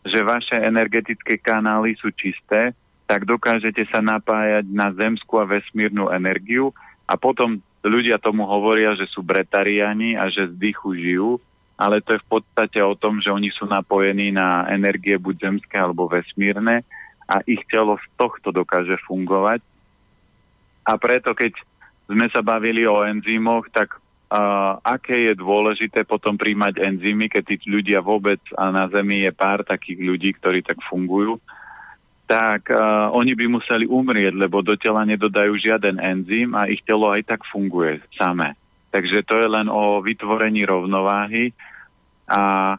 B: že vaše energetické kanály sú čisté, tak dokážete sa napájať na zemskú a vesmírnu energiu a potom ľudia tomu hovoria, že sú bretariani a že z dýchu žijú, ale to je v podstate o tom, že oni sú napojení na energie buď zemské alebo vesmírne a ich telo z tohto dokáže fungovať. A preto, keď sme sa bavili o enzymoch, tak uh, aké je dôležité potom príjmať enzymy, keď tí ľudia vôbec a na Zemi je pár takých ľudí, ktorí tak fungujú, tak uh, oni by museli umrieť, lebo do tela nedodajú žiaden enzym a ich telo aj tak funguje samé. Takže to je len o vytvorení rovnováhy a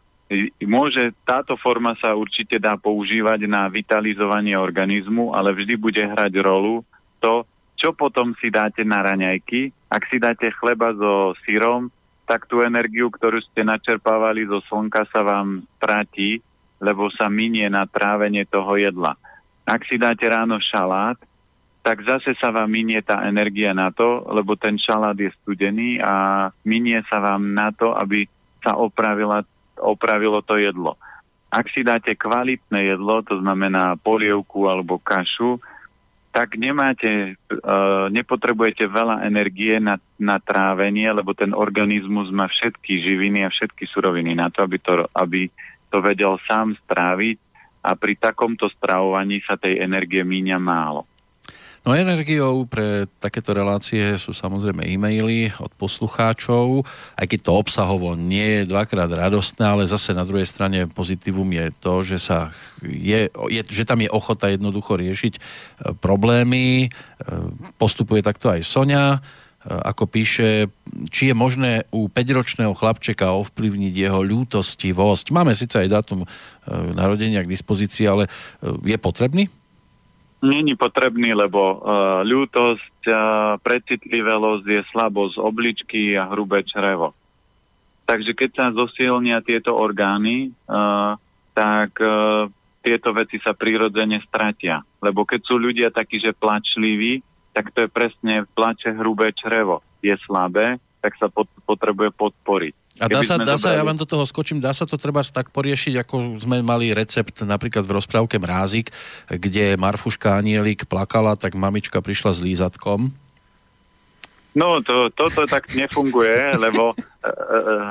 B: môže, táto forma sa určite dá používať na vitalizovanie organizmu, ale vždy bude hrať rolu to, čo potom si dáte na raňajky. Ak si dáte chleba so syrom, tak tú energiu, ktorú ste načerpávali zo slnka, sa vám stratí, lebo sa minie na trávenie toho jedla. Ak si dáte ráno šalát, tak zase sa vám minie tá energia na to, lebo ten šalát je studený a minie sa vám na to, aby sa opravila, opravilo to jedlo. Ak si dáte kvalitné jedlo, to znamená polievku alebo kašu, tak nemáte, uh, nepotrebujete veľa energie na, na trávenie, lebo ten organizmus má všetky živiny a všetky suroviny na to, aby to, aby to vedel sám stráviť a pri takomto stravovaní sa tej energie míňa málo.
A: No energiou pre takéto relácie sú samozrejme e-maily od poslucháčov, aj keď to obsahovo nie je dvakrát radostné, ale zase na druhej strane pozitívum je to, že, sa je, je, že tam je ochota jednoducho riešiť e, problémy. E, postupuje takto aj Sonia, ako píše, či je možné u 5-ročného chlapčeka ovplyvniť jeho ľútostivosť. Máme síce aj dátum narodenia k dispozícii, ale je potrebný?
B: není potrebný, lebo uh, ľútosť, uh, precitlivelosť je slabosť obličky a hrubé črevo. Takže keď sa zosilnia tieto orgány, tak tieto veci sa prirodzene stratia. Lebo keď sú ľudia takí, že plačliví, tak to je presne plače hrubé črevo. Je slabé, tak sa pot- potrebuje podporiť.
A: A dá sa, dá sa, ja vám do toho skočím, dá sa to treba tak poriešiť, ako sme mali recept napríklad v rozprávke Mrázik, kde Marfuška Anielik plakala, tak mamička prišla s lízatkom.
B: No, to, toto tak nefunguje, lebo e, e,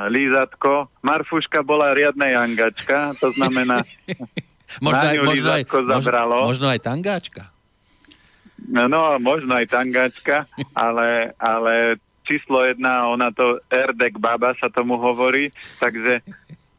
B: lízatko, Marfuška bola riadna jangačka, to znamená,
A: možno, aj, možno, aj, možno, možno aj tangáčka.
B: No, no, možno aj tangačka, ale, ale číslo jedna, ona to Erdek baba sa tomu hovorí, takže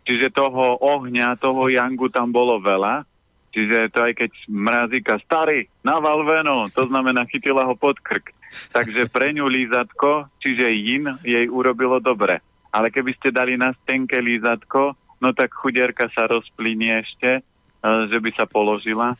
B: čiže toho ohňa, toho jangu tam bolo veľa, čiže to aj keď mrazíka starý, naval veno, to znamená chytila ho pod krk. Takže pre ňu lízatko, čiže jin, jej urobilo dobre. Ale keby ste dali na stenke lízatko, no tak chudierka sa rozplynie ešte, e, že by sa položila.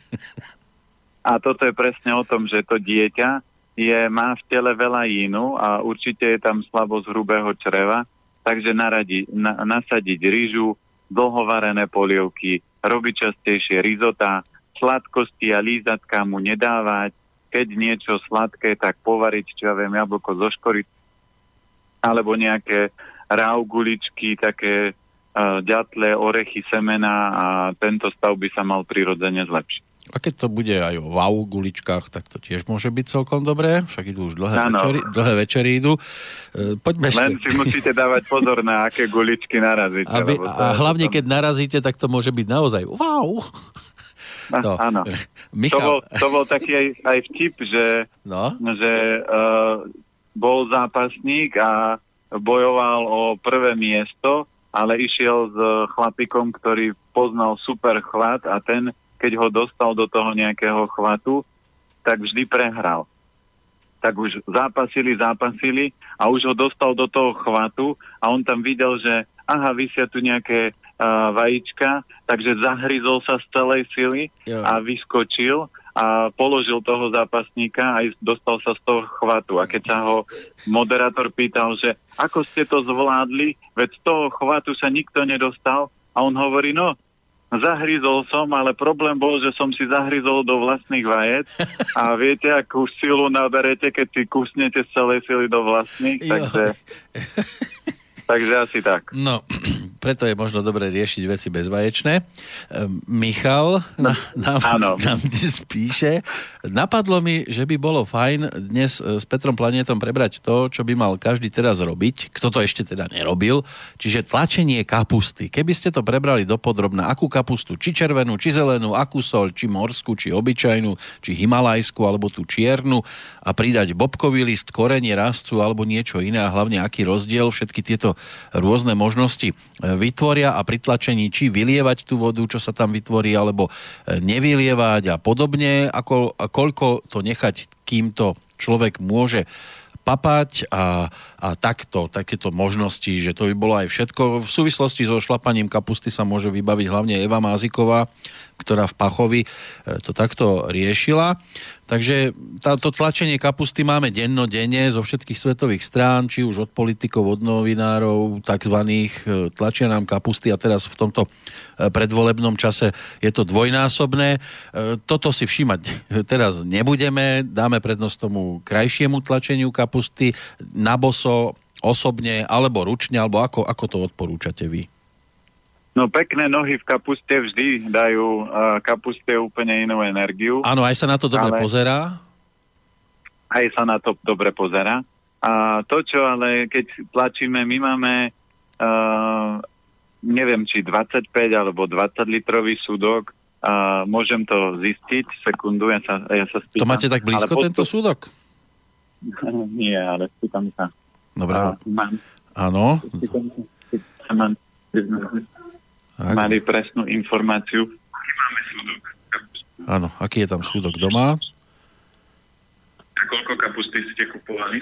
B: A toto je presne o tom, že to dieťa je, má v tele veľa jínu a určite je tam slabosť hrubého čreva, takže naradi, na, nasadiť rýžu, dlhovarené polievky, robiť častejšie rizota, sladkosti a lízatka mu nedávať, keď niečo sladké, tak povariť, čo ja viem, jablko zo škory, alebo nejaké ráv také uh, ďatle, orechy, semena a tento stav by sa mal prirodzene zlepšiť.
A: A keď to bude aj o wow guličkách, tak to tiež môže byť celkom dobré. Však idú už dlhé,
B: Áno.
A: večery, dlhé večery idú. E, poďme
B: Len
A: ešte.
B: si musíte dávať pozor na aké guličky narazíte.
A: Aby,
B: to
A: a hlavne, keď narazíte, tak to môže byť naozaj wow. No.
B: Áno. To
A: Michal,
B: bol, to bol taký aj, aj vtip, že,
A: no,
B: že uh, bol zápasník a bojoval o prvé miesto, ale išiel s chlapikom, ktorý poznal super chvat a ten, keď ho dostal do toho nejakého chvatu, tak vždy prehral. Tak už zápasili, zápasili a už ho dostal do toho chvatu a on tam videl, že aha, vysia tu nejaké uh, vajíčka, takže zahryzol sa z celej sily
A: Jo.
B: a vyskočil a položil toho zápasníka a dostal sa z toho chvatu. A keď sa ho moderátor pýtal, že ako ste to zvládli, veď z toho chvatu sa nikto nedostal a on hovorí, no, zahryzol som, ale problém bol, že som si zahryzol do vlastných vajec a viete, akú silu naberete, keď si kusnete z celej sily do vlastných, takže, takže asi tak.
A: no, preto je možno dobre riešiť veci bezvaječné. Ehm, Michal na, nám,
B: Áno.
A: nám dnes píše, napadlo mi, že by bolo fajn dnes e, s Petrom Planetom prebrať to, čo by mal každý teraz robiť, kto to ešte teda nerobil, čiže tlačenie kapusty. Keby ste to prebrali dopodrobná, akú kapustu, či červenú, či zelenú, akú sol, či morskú, či obyčajnú, či himalajskú, alebo tú čiernu a pridať bobkový list, korenie rastcu alebo niečo iné a hlavne aký rozdiel všetky tieto rôzne možnosti e, vytvoria a pri tlačení či vylievať tú vodu, čo sa tam vytvorí, alebo e, nevylievať a podobne, ako, a koľko to nechať, kým to človek môže papať a, a takto, takéto možnosti, že to by bolo aj všetko. V súvislosti so šlapaním kapusty sa môže vybaviť hlavne Eva Máziková, ktorá v Pachovi e, to takto riešila. Takže táto tlačenie kapusty máme denno-denne zo všetkých svetových strán, či už od politikov, od novinárov, takzvaných e, tlačia nám kapusty a teraz v tomto e, predvolebnom čase je to dvojnásobné. E, Toto si všímať teraz nebudeme, dáme prednosť tomu krajšiemu tlačeniu kapusty na boso, osobne, alebo ručne, alebo ako, ako to odporúčate vy?
B: No pekné nohy v kapuste vždy dajú uh, kapuste úplne inú energiu.
A: Áno, aj sa na to dobre pozerá.
B: aj sa na to dobre pozera. A to, čo ale keď tlačíme, my máme, uh, neviem, či 25 alebo 20 litrový súdok, uh, môžem to zistiť, sekundu, ja sa, ja sa spýtam.
A: To máte tak blízko,
B: Ale
A: tento súdok?
B: Nie, ale spýtam sa.
A: Dobre,
B: A, mám,
A: áno.
B: spýtam sa, spýtam
A: Tak,
B: mali presnú informáciu. Máme súdok?
A: áno, aký je tam súdok doma?
B: A koľko kapusty ste kupovali?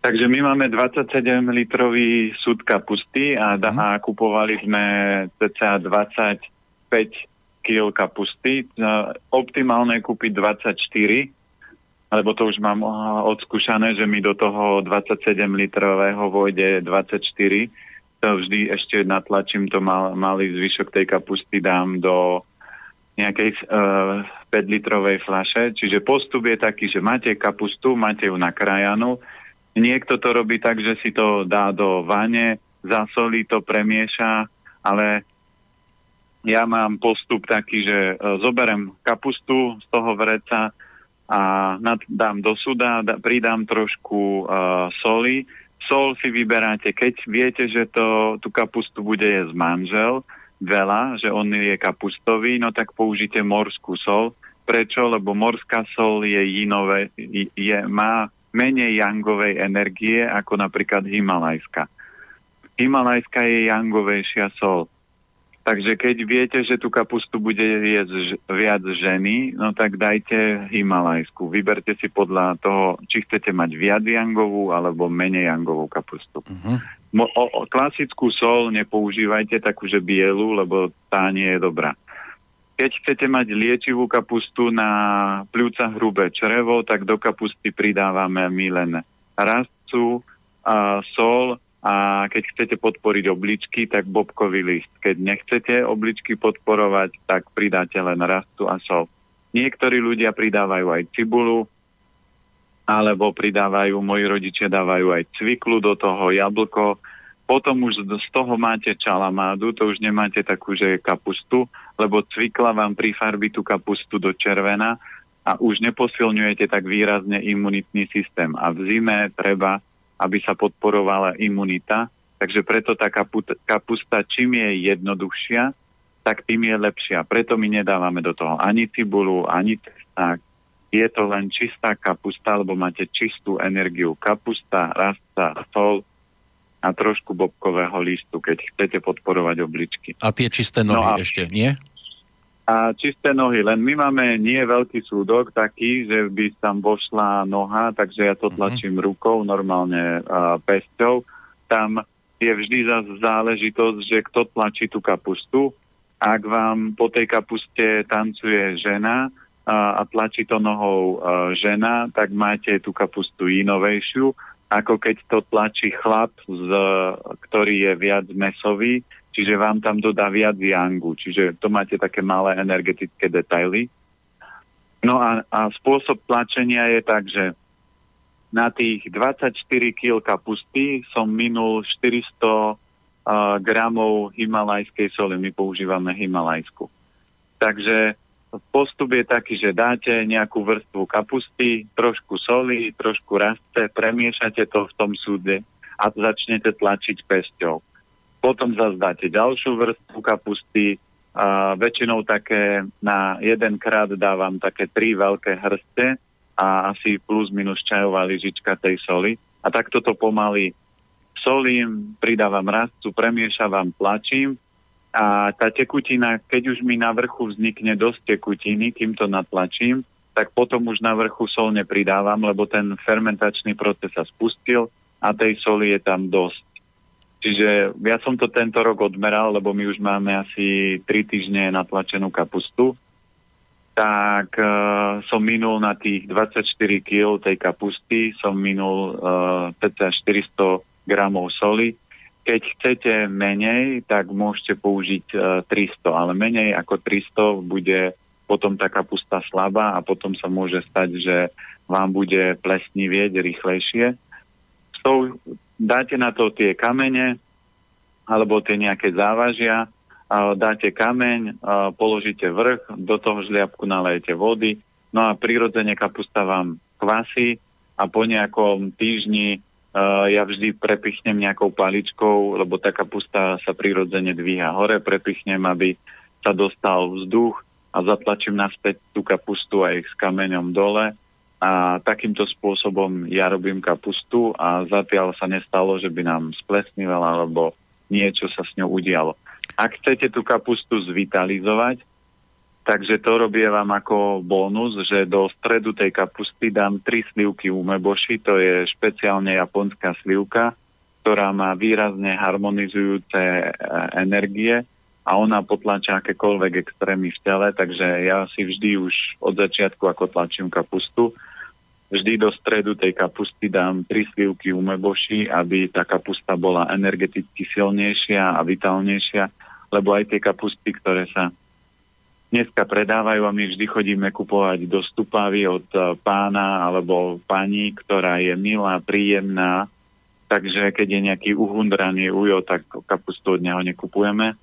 B: Takže my máme 27 litrový súd kapusty a, da,
A: Mhm.
B: a kupovali sme cca 25 kg kapusty. Optimálne je kúpiť 24, lebo to už mám odskúšané, že mi do toho 27 litrového vojde 24. To vždy ešte natlačím to mal, malý zvyšok tej kapusty dám do nejakej uh, 5-litrovej flaše. Čiže postup je taký, že máte kapustu, máte ju nakrájanú. Niekto to robí tak, že si to dá do vane, zasolí to, premieša, ale ja mám postup taký, že zoberem kapustu z toho vreca, a dám do suda, da, pridám trošku uh, soli. Sol si vyberáte, keď viete, že to, tú kapustu bude jesť manžel, veľa, že on je kapustový, no tak použite morskú sol. Prečo? Lebo morská sol je jinové, je, má menej jangovej energie ako napríklad himalajská. Himalajská je jangovejšia sol. Takže keď viete, že tú kapustu bude jesť viac ženy, no tak dajte himalajskú. Vyberte si podľa toho, či chcete mať viac jangovú alebo menej jangovú kapustu. Uh-huh. Mo, o, o, klasickú sol nepoužívajte takú, že bielu, lebo tá nie je dobrá. Keď chcete mať liečivú kapustu na pľúca hrubé črevo, tak do kapusty pridávame my len rastcu, a sol a keď chcete podporiť obličky, tak bobkový list. Keď nechcete obličky podporovať, tak pridáte len rastu a sol. Niektorí ľudia pridávajú aj cibulu, alebo pridávajú, moji rodičia dávajú aj cviklu do toho, jablko. Potom už z toho máte čalamádu, to už nemáte takú, že je kapustu, lebo cvikla vám prifarbí tú kapustu do červena a už neposilňujete tak výrazne imunitný systém. A v zime treba aby sa podporovala imunita. Takže preto tá kapusta, čím je jednoduchšia, tak tým je lepšia. Preto my nedávame do toho ani cibulu, ani cesták. Je to len čistá kapusta, lebo máte čistú energiu. Kapusta, rasta, sol a trošku bobkového listu, keď chcete podporovať obličky.
A: A tie čisté nohy no a... ešte, nie?
B: A čisté nohy. Len my máme nie veľký súdok taký, že by tam vošla noha, takže ja to mhm. tlačím mm-hmm. rukou, normálne uh, pesťou. Tam je vždy za záležitosť, že kto tlačí tú kapustu. Ak vám po tej kapuste tancuje žena uh, a tlačí to nohou uh, žena, tak máte tú kapustu inovejšiu, ako keď to tlačí chlap, z, ktorý je viac mesový, čiže vám tam dodá viac yangu, čiže to máte také malé energetické detaily. No a, a spôsob tlačenia je tak, že na tých 24 kg kapusty som minul 400 uh, gramov himalajskej soli. My používame himalajsku. Takže postup je taký, že dáte nejakú vrstvu kapusty, trošku soli, trošku rastce, premiešate to v tom súde a začnete tlačiť pesťou. Potom zase dáte ďalšiu vrstvu kapusty, a väčšinou také na jeden krát dávam také tri veľké hrste a asi plus minus čajová lyžička tej soli. A takto to pomaly solím, pridávam rastcu, premiešavam, tlačím a tá tekutina, keď už mi na vrchu vznikne dosť tekutiny, kým to natlačím, tak potom už na vrchu sol nepridávam, lebo ten fermentačný proces sa spustil a tej soli je tam dosť. Čiže ja som to tento rok odmeral, lebo my už máme asi 3 týždne natlačenú kapustu. Tak uh, som minul na tých 24 kg tej kapusty, som minul uh, 400 gramov soli. Keď chcete menej, tak môžete použiť uh, 300, ale menej ako 300 bude potom tá kapusta slabá a potom sa môže stať, že vám bude plesnivieť rýchlejšie. S tou dáte na to tie kamene alebo tie nejaké závažia, dáte kameň, položíte vrch, do toho žliapku nalejete vody, no a prirodzene kapusta vám kvasí a po nejakom týždni ja vždy prepichnem nejakou paličkou, lebo tá kapusta sa prirodzene dvíha hore, prepichnem, aby sa dostal vzduch a zatlačím naspäť tú kapustu aj s kameňom dole a takýmto spôsobom ja robím kapustu a zatiaľ sa nestalo, že by nám splesnivala alebo niečo sa s ňou udialo. Ak chcete tú kapustu zvitalizovať, takže to robievam ako bonus, že do stredu tej kapusty dám tri slivky umeboši, to je špeciálne japonská slivka, ktorá má výrazne harmonizujúce e, energie a ona potlača akékoľvek extrémy v tele, takže ja si vždy už od začiatku, ako tlačím kapustu, vždy do stredu tej kapusty dám tri slivky umeboši, aby tá kapusta bola energeticky silnejšia a vitálnejšia, lebo aj tie kapusty, ktoré sa dneska predávajú a my vždy chodíme kupovať do stupavy od e, pána alebo pani, ktorá je milá, príjemná, takže keď je nejaký uhundraný ujo, tak kapustu od neho nekupujeme.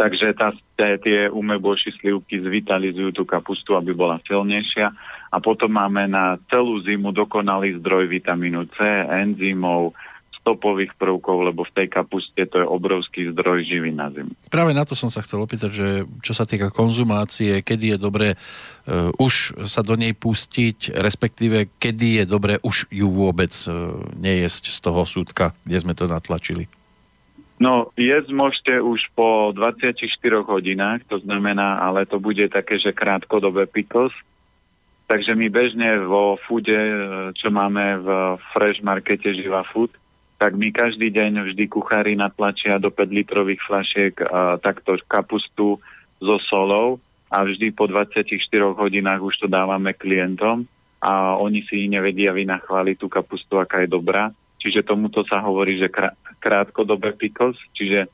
B: Takže tá, tie umeboši slivky zvitalizujú tú kapustu, aby bola silnejšia. A potom máme na celú zimu dokonalý zdroj vitamínu C, enzymov, stopových prvkov, lebo v tej kapuste to je obrovský zdroj živý na zimu.
A: Práve na to som sa chcel opýtať, že čo sa týka konzumácie, kedy je dobré uh, už sa do nej pustiť, respektíve kedy je dobré už ju vôbec uh, nejesť z toho súdka, kde sme to natlačili.
B: No, jesť môžete už po 24 hodinách, to znamená, ale to bude také, že krátkodobé pickles. Takže my bežne vo foode, čo máme v Fresh Markete Živa Food, tak my každý deň vždy kuchári natlačia do 5 litrových flašiek a, takto kapustu so solou a vždy po 24 hodinách už to dávame klientom a oni si nevedia vynachváliť tú kapustu, aká je dobrá. Čiže tomuto sa hovorí, že krátkodobé pickles, čiže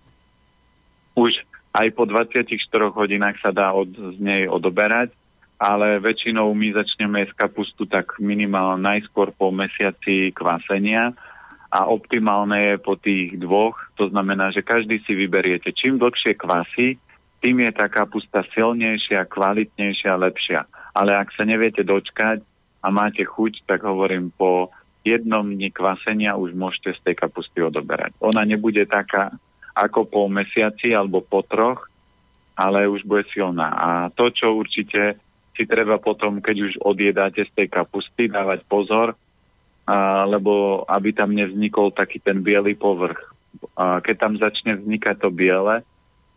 B: už aj po 24 hodinách sa dá od, z nej odoberať, ale väčšinou my začneme z kapustu tak minimálne najskôr po mesiaci kvasenia a optimálne je po tých dvoch, to znamená, že každý si vyberiete. Čím dlhšie kvasy, tým je tá kapusta silnejšia, kvalitnejšia, lepšia. Ale ak sa neviete dočkať a máte chuť, tak hovorím, po jednom dni kvasenia už môžete z tej kapusty odoberať. Ona nebude taká ako po mesiaci alebo po troch, ale už bude silná. A to, čo určite si treba potom, keď už odjedáte z tej kapusty, dávať pozor, a, lebo aby tam nevznikol taký ten biely povrch. A keď tam začne vznikať to biele,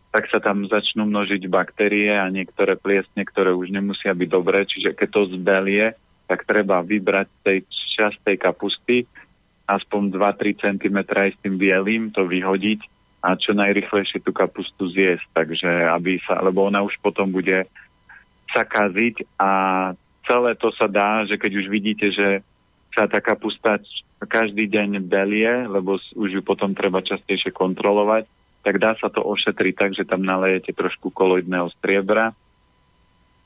B: tak sa tam začnú množiť baktérie a niektoré pliesne, ktoré už nemusia byť dobré, čiže keď to zbelie, tak treba vybrať tej časť tej kapusty, aspoň 2-3 cm aj s tým bielým, to vyhodiť a čo najrychlejšie tú kapustu zjesť, takže aby sa, lebo ona už potom bude sa kaziť a celé to sa dá, že keď už vidíte, že sa tá kapusta každý deň belie, lebo už ju potom treba častejšie kontrolovať, tak dá sa to ošetriť tak, že tam nalejete trošku koloidného striebra,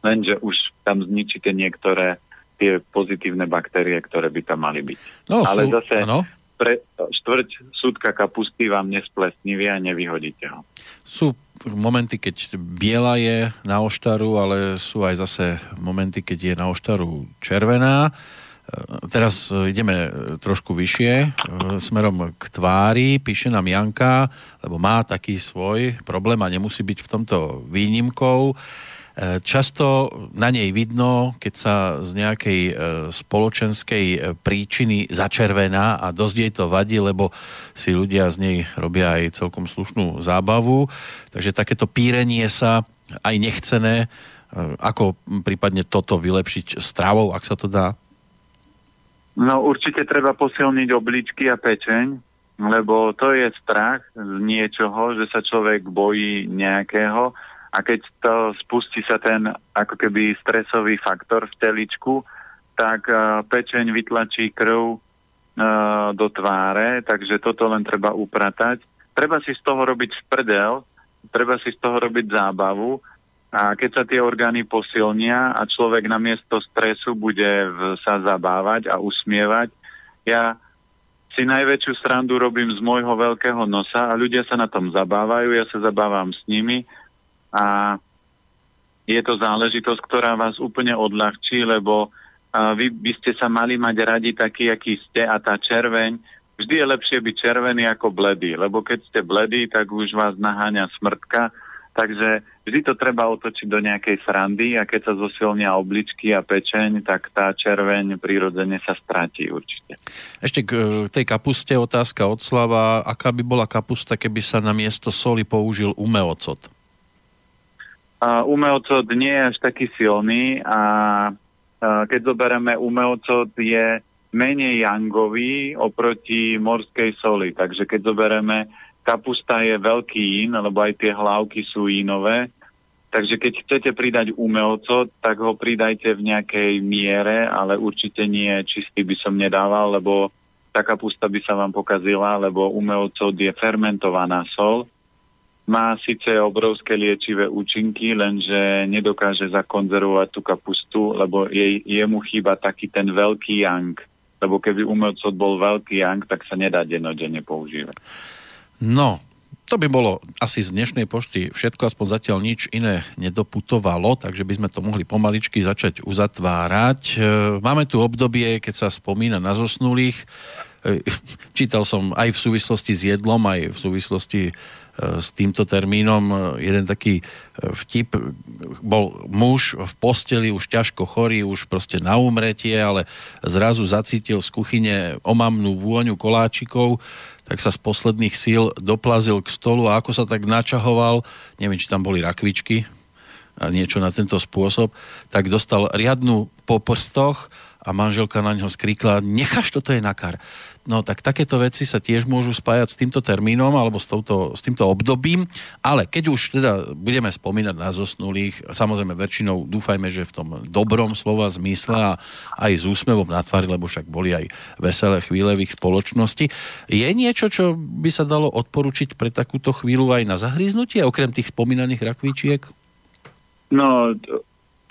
B: lenže už tam zničíte niektoré tie pozitívne baktérie, ktoré by tam mali byť.
A: No,
B: Ale
A: sú,
B: zase
A: ano.
B: pre štvrť súdka kapusty vám nesplesnivie a nevyhodíte ho.
A: Sú momenty, keď biela je na oštaru, ale sú aj zase momenty, keď je na oštaru červená. Teraz e, ideme e, trošku vyššie, e, smerom k tvári, píše nám Janka, lebo má taký svoj problém a nemusí byť v tomto výnimkou. Často na nej vidno, keď sa z nejakej spoločenskej príčiny začervená a dosť jej to vadí, lebo si ľudia z nej robia aj celkom slušnú zábavu. Takže takéto pírenie sa aj nechcené, ako prípadne toto vylepšiť stravou, ak sa to dá?
B: No určite treba posilniť obličky a pečeň, lebo to je strach z niečoho, že sa človek bojí nejakého a keď to spustí sa ten ako keby stresový faktor v teličku, tak uh, pečeň vytlačí krv uh, do tváre, takže toto len treba upratať. Treba si z toho robiť sprdel, treba si z toho robiť zábavu a keď sa tie orgány posilnia a človek namiesto stresu bude sa zabávať a usmievať, ja si najväčšiu srandu robím z môjho veľkého nosa a ľudia sa na tom zabávajú, ja sa zabávam s nimi a je to záležitosť, ktorá vás úplne odľahčí, lebo vy by ste sa mali mať radi taký, aký ste a tá červeň, vždy je lepšie byť červený ako bledý, lebo keď ste bledý, tak už vás naháňa smrtka Takže vždy to treba otočiť do nejakej srandy a keď sa zosilnia obličky a pečeň, tak tá červeň prirodzene sa stratí určite.
A: Ešte k e, tej kapuste otázka od Slava. Aká by bola kapusta, keby sa na miesto soli použil umeocot?
B: Uh, umeocot nie je až taký silný a keď zoberieme umeocot je menej jangový oproti morskej soli. Takže keď zoberieme kapusta je veľký in, lebo aj tie hlavky sú inové. Takže keď chcete pridať umelco, tak ho pridajte v nejakej miere, ale určite nie čistý by som nedával, lebo tá kapusta by sa vám pokazila, lebo umelcov je fermentovaná sol. Má síce obrovské liečivé účinky, lenže nedokáže zakonzervovať tú kapustu, lebo jej, jemu chýba taký ten veľký yang. Lebo keby umelcov bol veľký yang, tak sa nedá denodene používať.
A: No, To by bolo asi z dnešnej pošty všetko, aspoň zatiaľ nič iné nedoputovalo, takže by sme to mohli pomaličky začať uzatvárať. E, máme tu obdobie, keď sa spomína na zosnulých. E, čítal som aj v súvislosti s jedlom, aj v súvislosti s týmto termínom jeden taký vtip. Bol muž v posteli, už ťažko chorý, už proste na umretie, ale zrazu zacítil z kuchyne omamnú vôňu koláčikov, tak sa z posledných síl doplazil k stolu a ako sa tak načahoval, neviem, či tam boli rakvičky, a niečo na tento spôsob, tak dostal riadnu po prstoch a manželka na ňo skrikla, necháš toto je nakar. No tak takéto veci sa tiež môžu spájať s týmto termínom alebo s, touto, s týmto obdobím, ale keď už teda budeme spomínať na zosnulých, samozrejme väčšinou dúfajme, že v tom dobrom slova zmysle a aj s úsmevom na tvári, lebo však boli aj veselé chvíle v ich spoločnosti. Je niečo, čo by sa dalo odporučiť pre takúto chvíľu aj na zahríznutie, okrem tých spomínaných rakvíčiek?
B: No,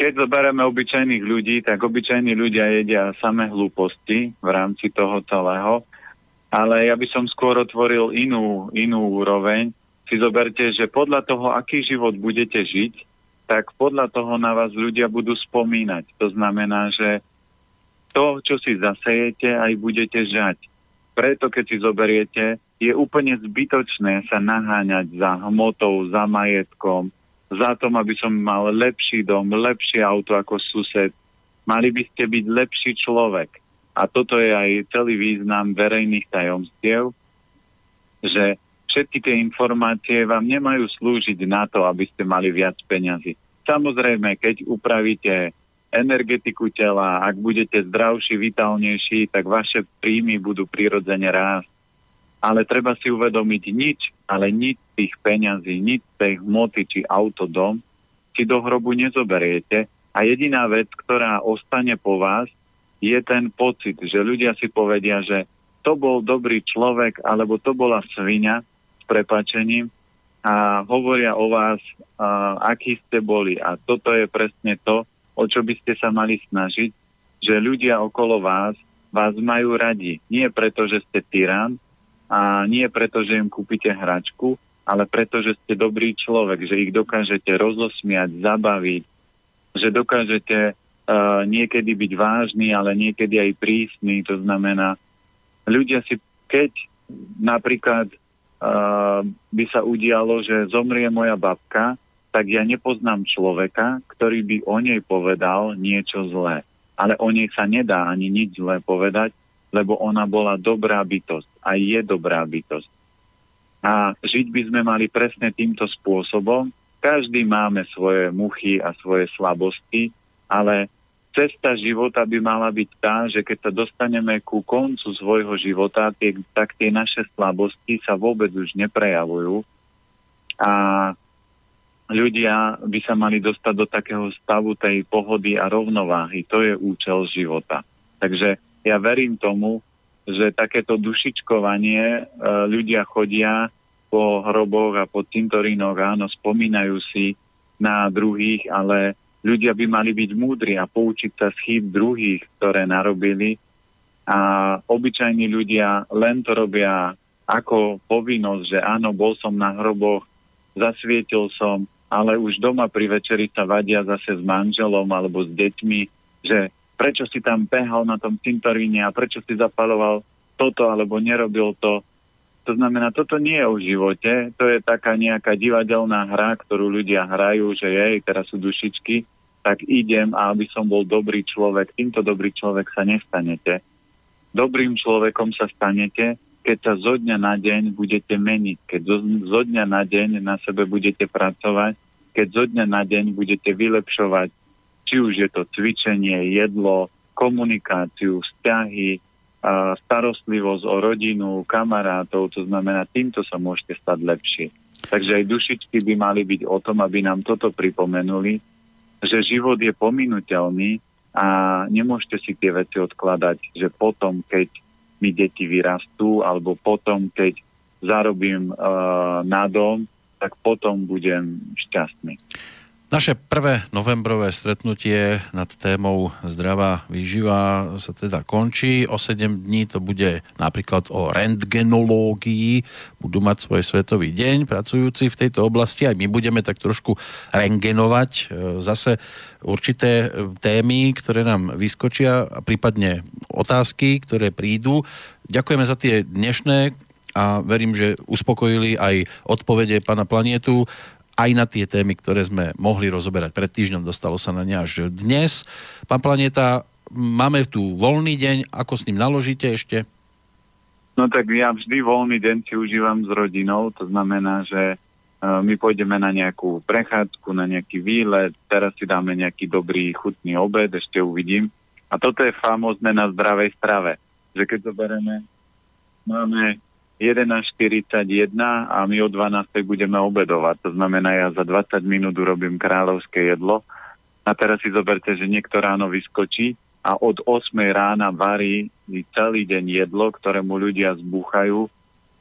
B: keď zoberieme obyčajných ľudí, tak obyčajní ľudia jedia samé hlúposti v rámci toho celého. Ale ja by som skôr otvoril inú, inú úroveň. Si zoberte, že podľa toho, aký život budete žiť, tak podľa toho na vás ľudia budú spomínať. To znamená, že to, čo si zasejete, aj budete žať. Preto, keď si zoberiete, je úplne zbytočné sa naháňať za hmotou, za majetkom, za tom, aby som mal lepší dom, lepšie auto ako sused. Mali by ste byť lepší človek. A toto je aj celý význam verejných tajomstiev, že všetky tie informácie vám nemajú slúžiť na to, aby ste mali viac peňazí. Samozrejme, keď upravíte energetiku tela, ak budete zdravší, vitálnejší, tak vaše príjmy budú prirodzene rásť ale treba si uvedomiť nič, ale nič tých peňazí, nič tej hmoty či auto, dom si do hrobu nezoberiete a jediná vec, ktorá ostane po vás, je ten pocit, že ľudia si povedia, že to bol dobrý človek alebo to bola svinia s prepačením a hovoria o vás, a, akí ste boli. A toto je presne to, o čo by ste sa mali snažiť, že ľudia okolo vás vás majú radi. Nie preto, že ste tyran, a nie preto, že im kúpite hračku, ale preto, že ste dobrý človek, že ich dokážete rozosmiať, zabaviť, že dokážete uh, niekedy byť vážny, ale niekedy aj prísny. To znamená, ľudia si, keď napríklad uh, by sa udialo, že zomrie moja babka, tak ja nepoznám človeka, ktorý by o nej povedal niečo zlé. Ale o nej sa nedá ani nič zlé povedať, lebo ona bola dobrá bytosť a je dobrá bytosť. A žiť by sme mali presne týmto spôsobom. Každý máme svoje muchy a svoje slabosti, ale cesta života by mala byť tá, že keď sa dostaneme ku koncu svojho života, tie, tak tie naše slabosti sa vôbec už neprejavujú a ľudia by sa mali dostať do takého stavu tej pohody a rovnováhy. To je účel života. Takže ja verím tomu, že takéto dušičkovanie e, ľudia chodia po hroboch a po cintorínoch, áno, spomínajú si na druhých, ale ľudia by mali byť múdri a poučiť sa z chýb druhých, ktoré narobili. A obyčajní ľudia len to robia ako povinnosť, že áno, bol som na hroboch, zasvietil som, ale už doma pri večeri sa vadia zase s manželom alebo s deťmi, že prečo si tam behal na tom cintoríne a prečo si zapaloval toto alebo nerobil to. To znamená, toto nie je o živote, to je taká nejaká divadelná hra, ktorú ľudia hrajú, že jej, teraz sú dušičky, tak idem a aby som bol dobrý človek. Týmto dobrý človek sa nestanete. Dobrým človekom sa stanete, keď sa zo dňa na deň budete meniť, keď zo, zo dňa na deň na sebe budete pracovať, keď zo dňa na deň budete vylepšovať či už je to cvičenie, jedlo, komunikáciu, vzťahy, starostlivosť o rodinu, kamarátov, to znamená, týmto sa môžete stať lepšie. Takže aj dušičky by mali byť o tom, aby nám toto pripomenuli, že život je pominuteľný a nemôžete si tie veci odkladať, že potom, keď mi deti vyrastú, alebo potom, keď zarobím uh, na dom, tak potom budem šťastný.
A: Naše prvé novembrové stretnutie nad témou zdravá výživa sa teda končí. O 7 dní to bude napríklad o rentgenológii. Budú mať svoj svetový deň pracujúci v tejto oblasti. Aj my budeme tak trošku rengenovať e, zase určité e, témy, ktoré nám vyskočia a prípadne otázky, ktoré prídu. Ďakujeme za tie dnešné a verím, že uspokojili aj odpovede pána Planietu aj na tie témy, ktoré sme mohli rozoberať pred týždňom, dostalo sa na ne až dnes. Pán Planeta, máme tu voľný deň, ako s ním naložíte ešte?
B: No tak ja vždy voľný deň si užívam s rodinou, to znamená, že e, my pôjdeme na nejakú prechádzku, na nejaký výlet, teraz si dáme nejaký dobrý chutný obed, ešte uvidím. A toto je famózne na zdravej strave, že keď zoberieme, máme 11.41 a my o 12. budeme obedovať. To znamená, ja za 20 minút urobím kráľovské jedlo. A teraz si zoberte, že niekto ráno vyskočí a od 8 rána varí celý deň jedlo, ktorému ľudia zbúchajú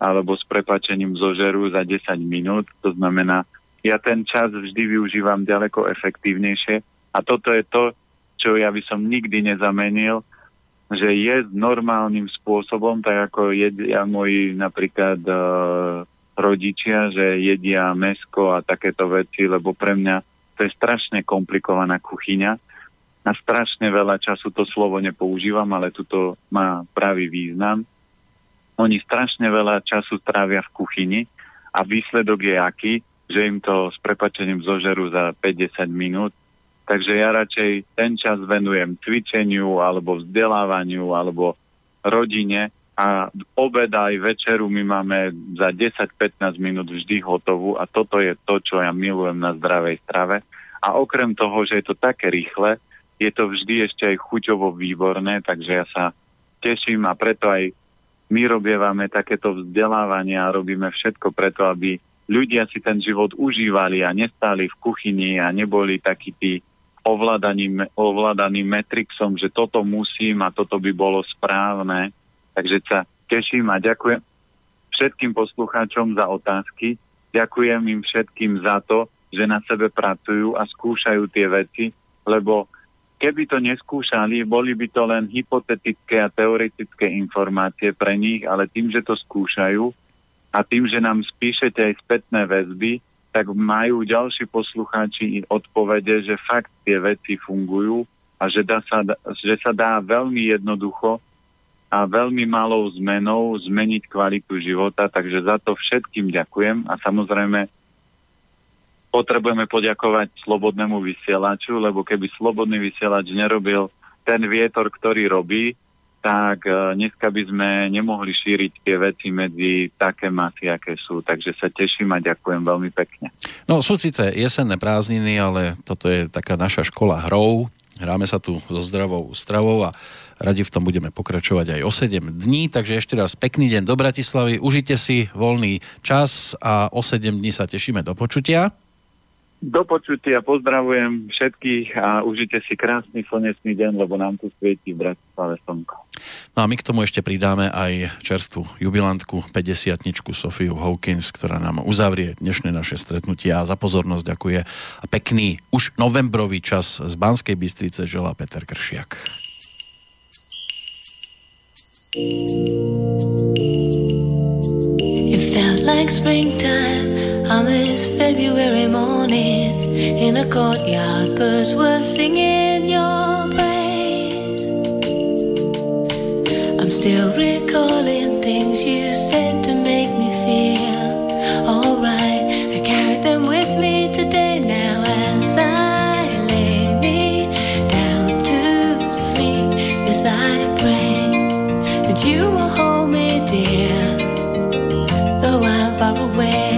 B: alebo s prepačením zožerú za 10 minút. To znamená, ja ten čas vždy využívam ďaleko efektívnejšie a toto je to, čo ja by som nikdy nezamenil, že je normálnym spôsobom, tak ako jedia moji napríklad e, rodičia, že jedia mesko a takéto veci, lebo pre mňa to je strašne komplikovaná kuchyňa a strašne veľa času to slovo nepoužívam, ale tuto má pravý význam. Oni strašne veľa času trávia v kuchyni a výsledok je aký, že im to s prepačením zožerú za 50 minút Takže ja radšej ten čas venujem cvičeniu alebo vzdelávaniu alebo rodine a obed aj večeru my máme za 10-15 minút vždy hotovú a toto je to, čo ja milujem na zdravej strave. A okrem toho, že je to také rýchle, je to vždy ešte aj chuťovo výborné, takže ja sa teším a preto aj my robievame takéto vzdelávanie a robíme všetko preto, aby ľudia si ten život užívali a nestáli v kuchyni a neboli takí tí ovládaným, ovládaným metrixom, že toto musím a toto by bolo správne. Takže sa teším a ďakujem všetkým poslucháčom za otázky. Ďakujem im všetkým za to, že na sebe pracujú a skúšajú tie veci, lebo keby to neskúšali, boli by to len hypotetické a teoretické informácie pre nich, ale tým, že to skúšajú a tým, že nám spíšete aj spätné väzby, tak majú ďalší poslucháči odpovede, že fakt tie veci fungujú a že, dá sa, že sa dá veľmi jednoducho a veľmi malou zmenou zmeniť kvalitu života, takže za to všetkým ďakujem a samozrejme potrebujeme poďakovať slobodnému vysielaču, lebo keby slobodný vysielač nerobil ten vietor, ktorý robí, tak e, dneska by sme nemohli šíriť tie veci medzi také masy, aké sú. Takže sa teším a ďakujem veľmi pekne.
A: No sú síce jesenné prázdniny, ale toto je taká naša škola hrou. Hráme sa tu so zdravou stravou a radi v tom budeme pokračovať aj o 7 dní. Takže ešte raz pekný deň do Bratislavy. Užite si voľný čas a o 7 dní sa tešíme do počutia.
B: Do počutia pozdravujem všetkých a užite si krásny slnečný deň, lebo nám tu svieti v Bratislave slnko.
A: No a my k tomu ešte pridáme aj čerstvú jubilantku 50 Sofiu Hawkins, ktorá nám uzavrie dnešné naše stretnutie a za pozornosť ďakuje a pekný už novembrový čas z Banskej Bystrice želá Peter Kršiak.
D: It felt like springtime On this February morning in a courtyard, birds were singing your praise. I'm still recalling things you said to make me feel alright. I carry them with me today now as I lay me down to sleep. Yes, I pray that you will hold me dear, though I'm far away.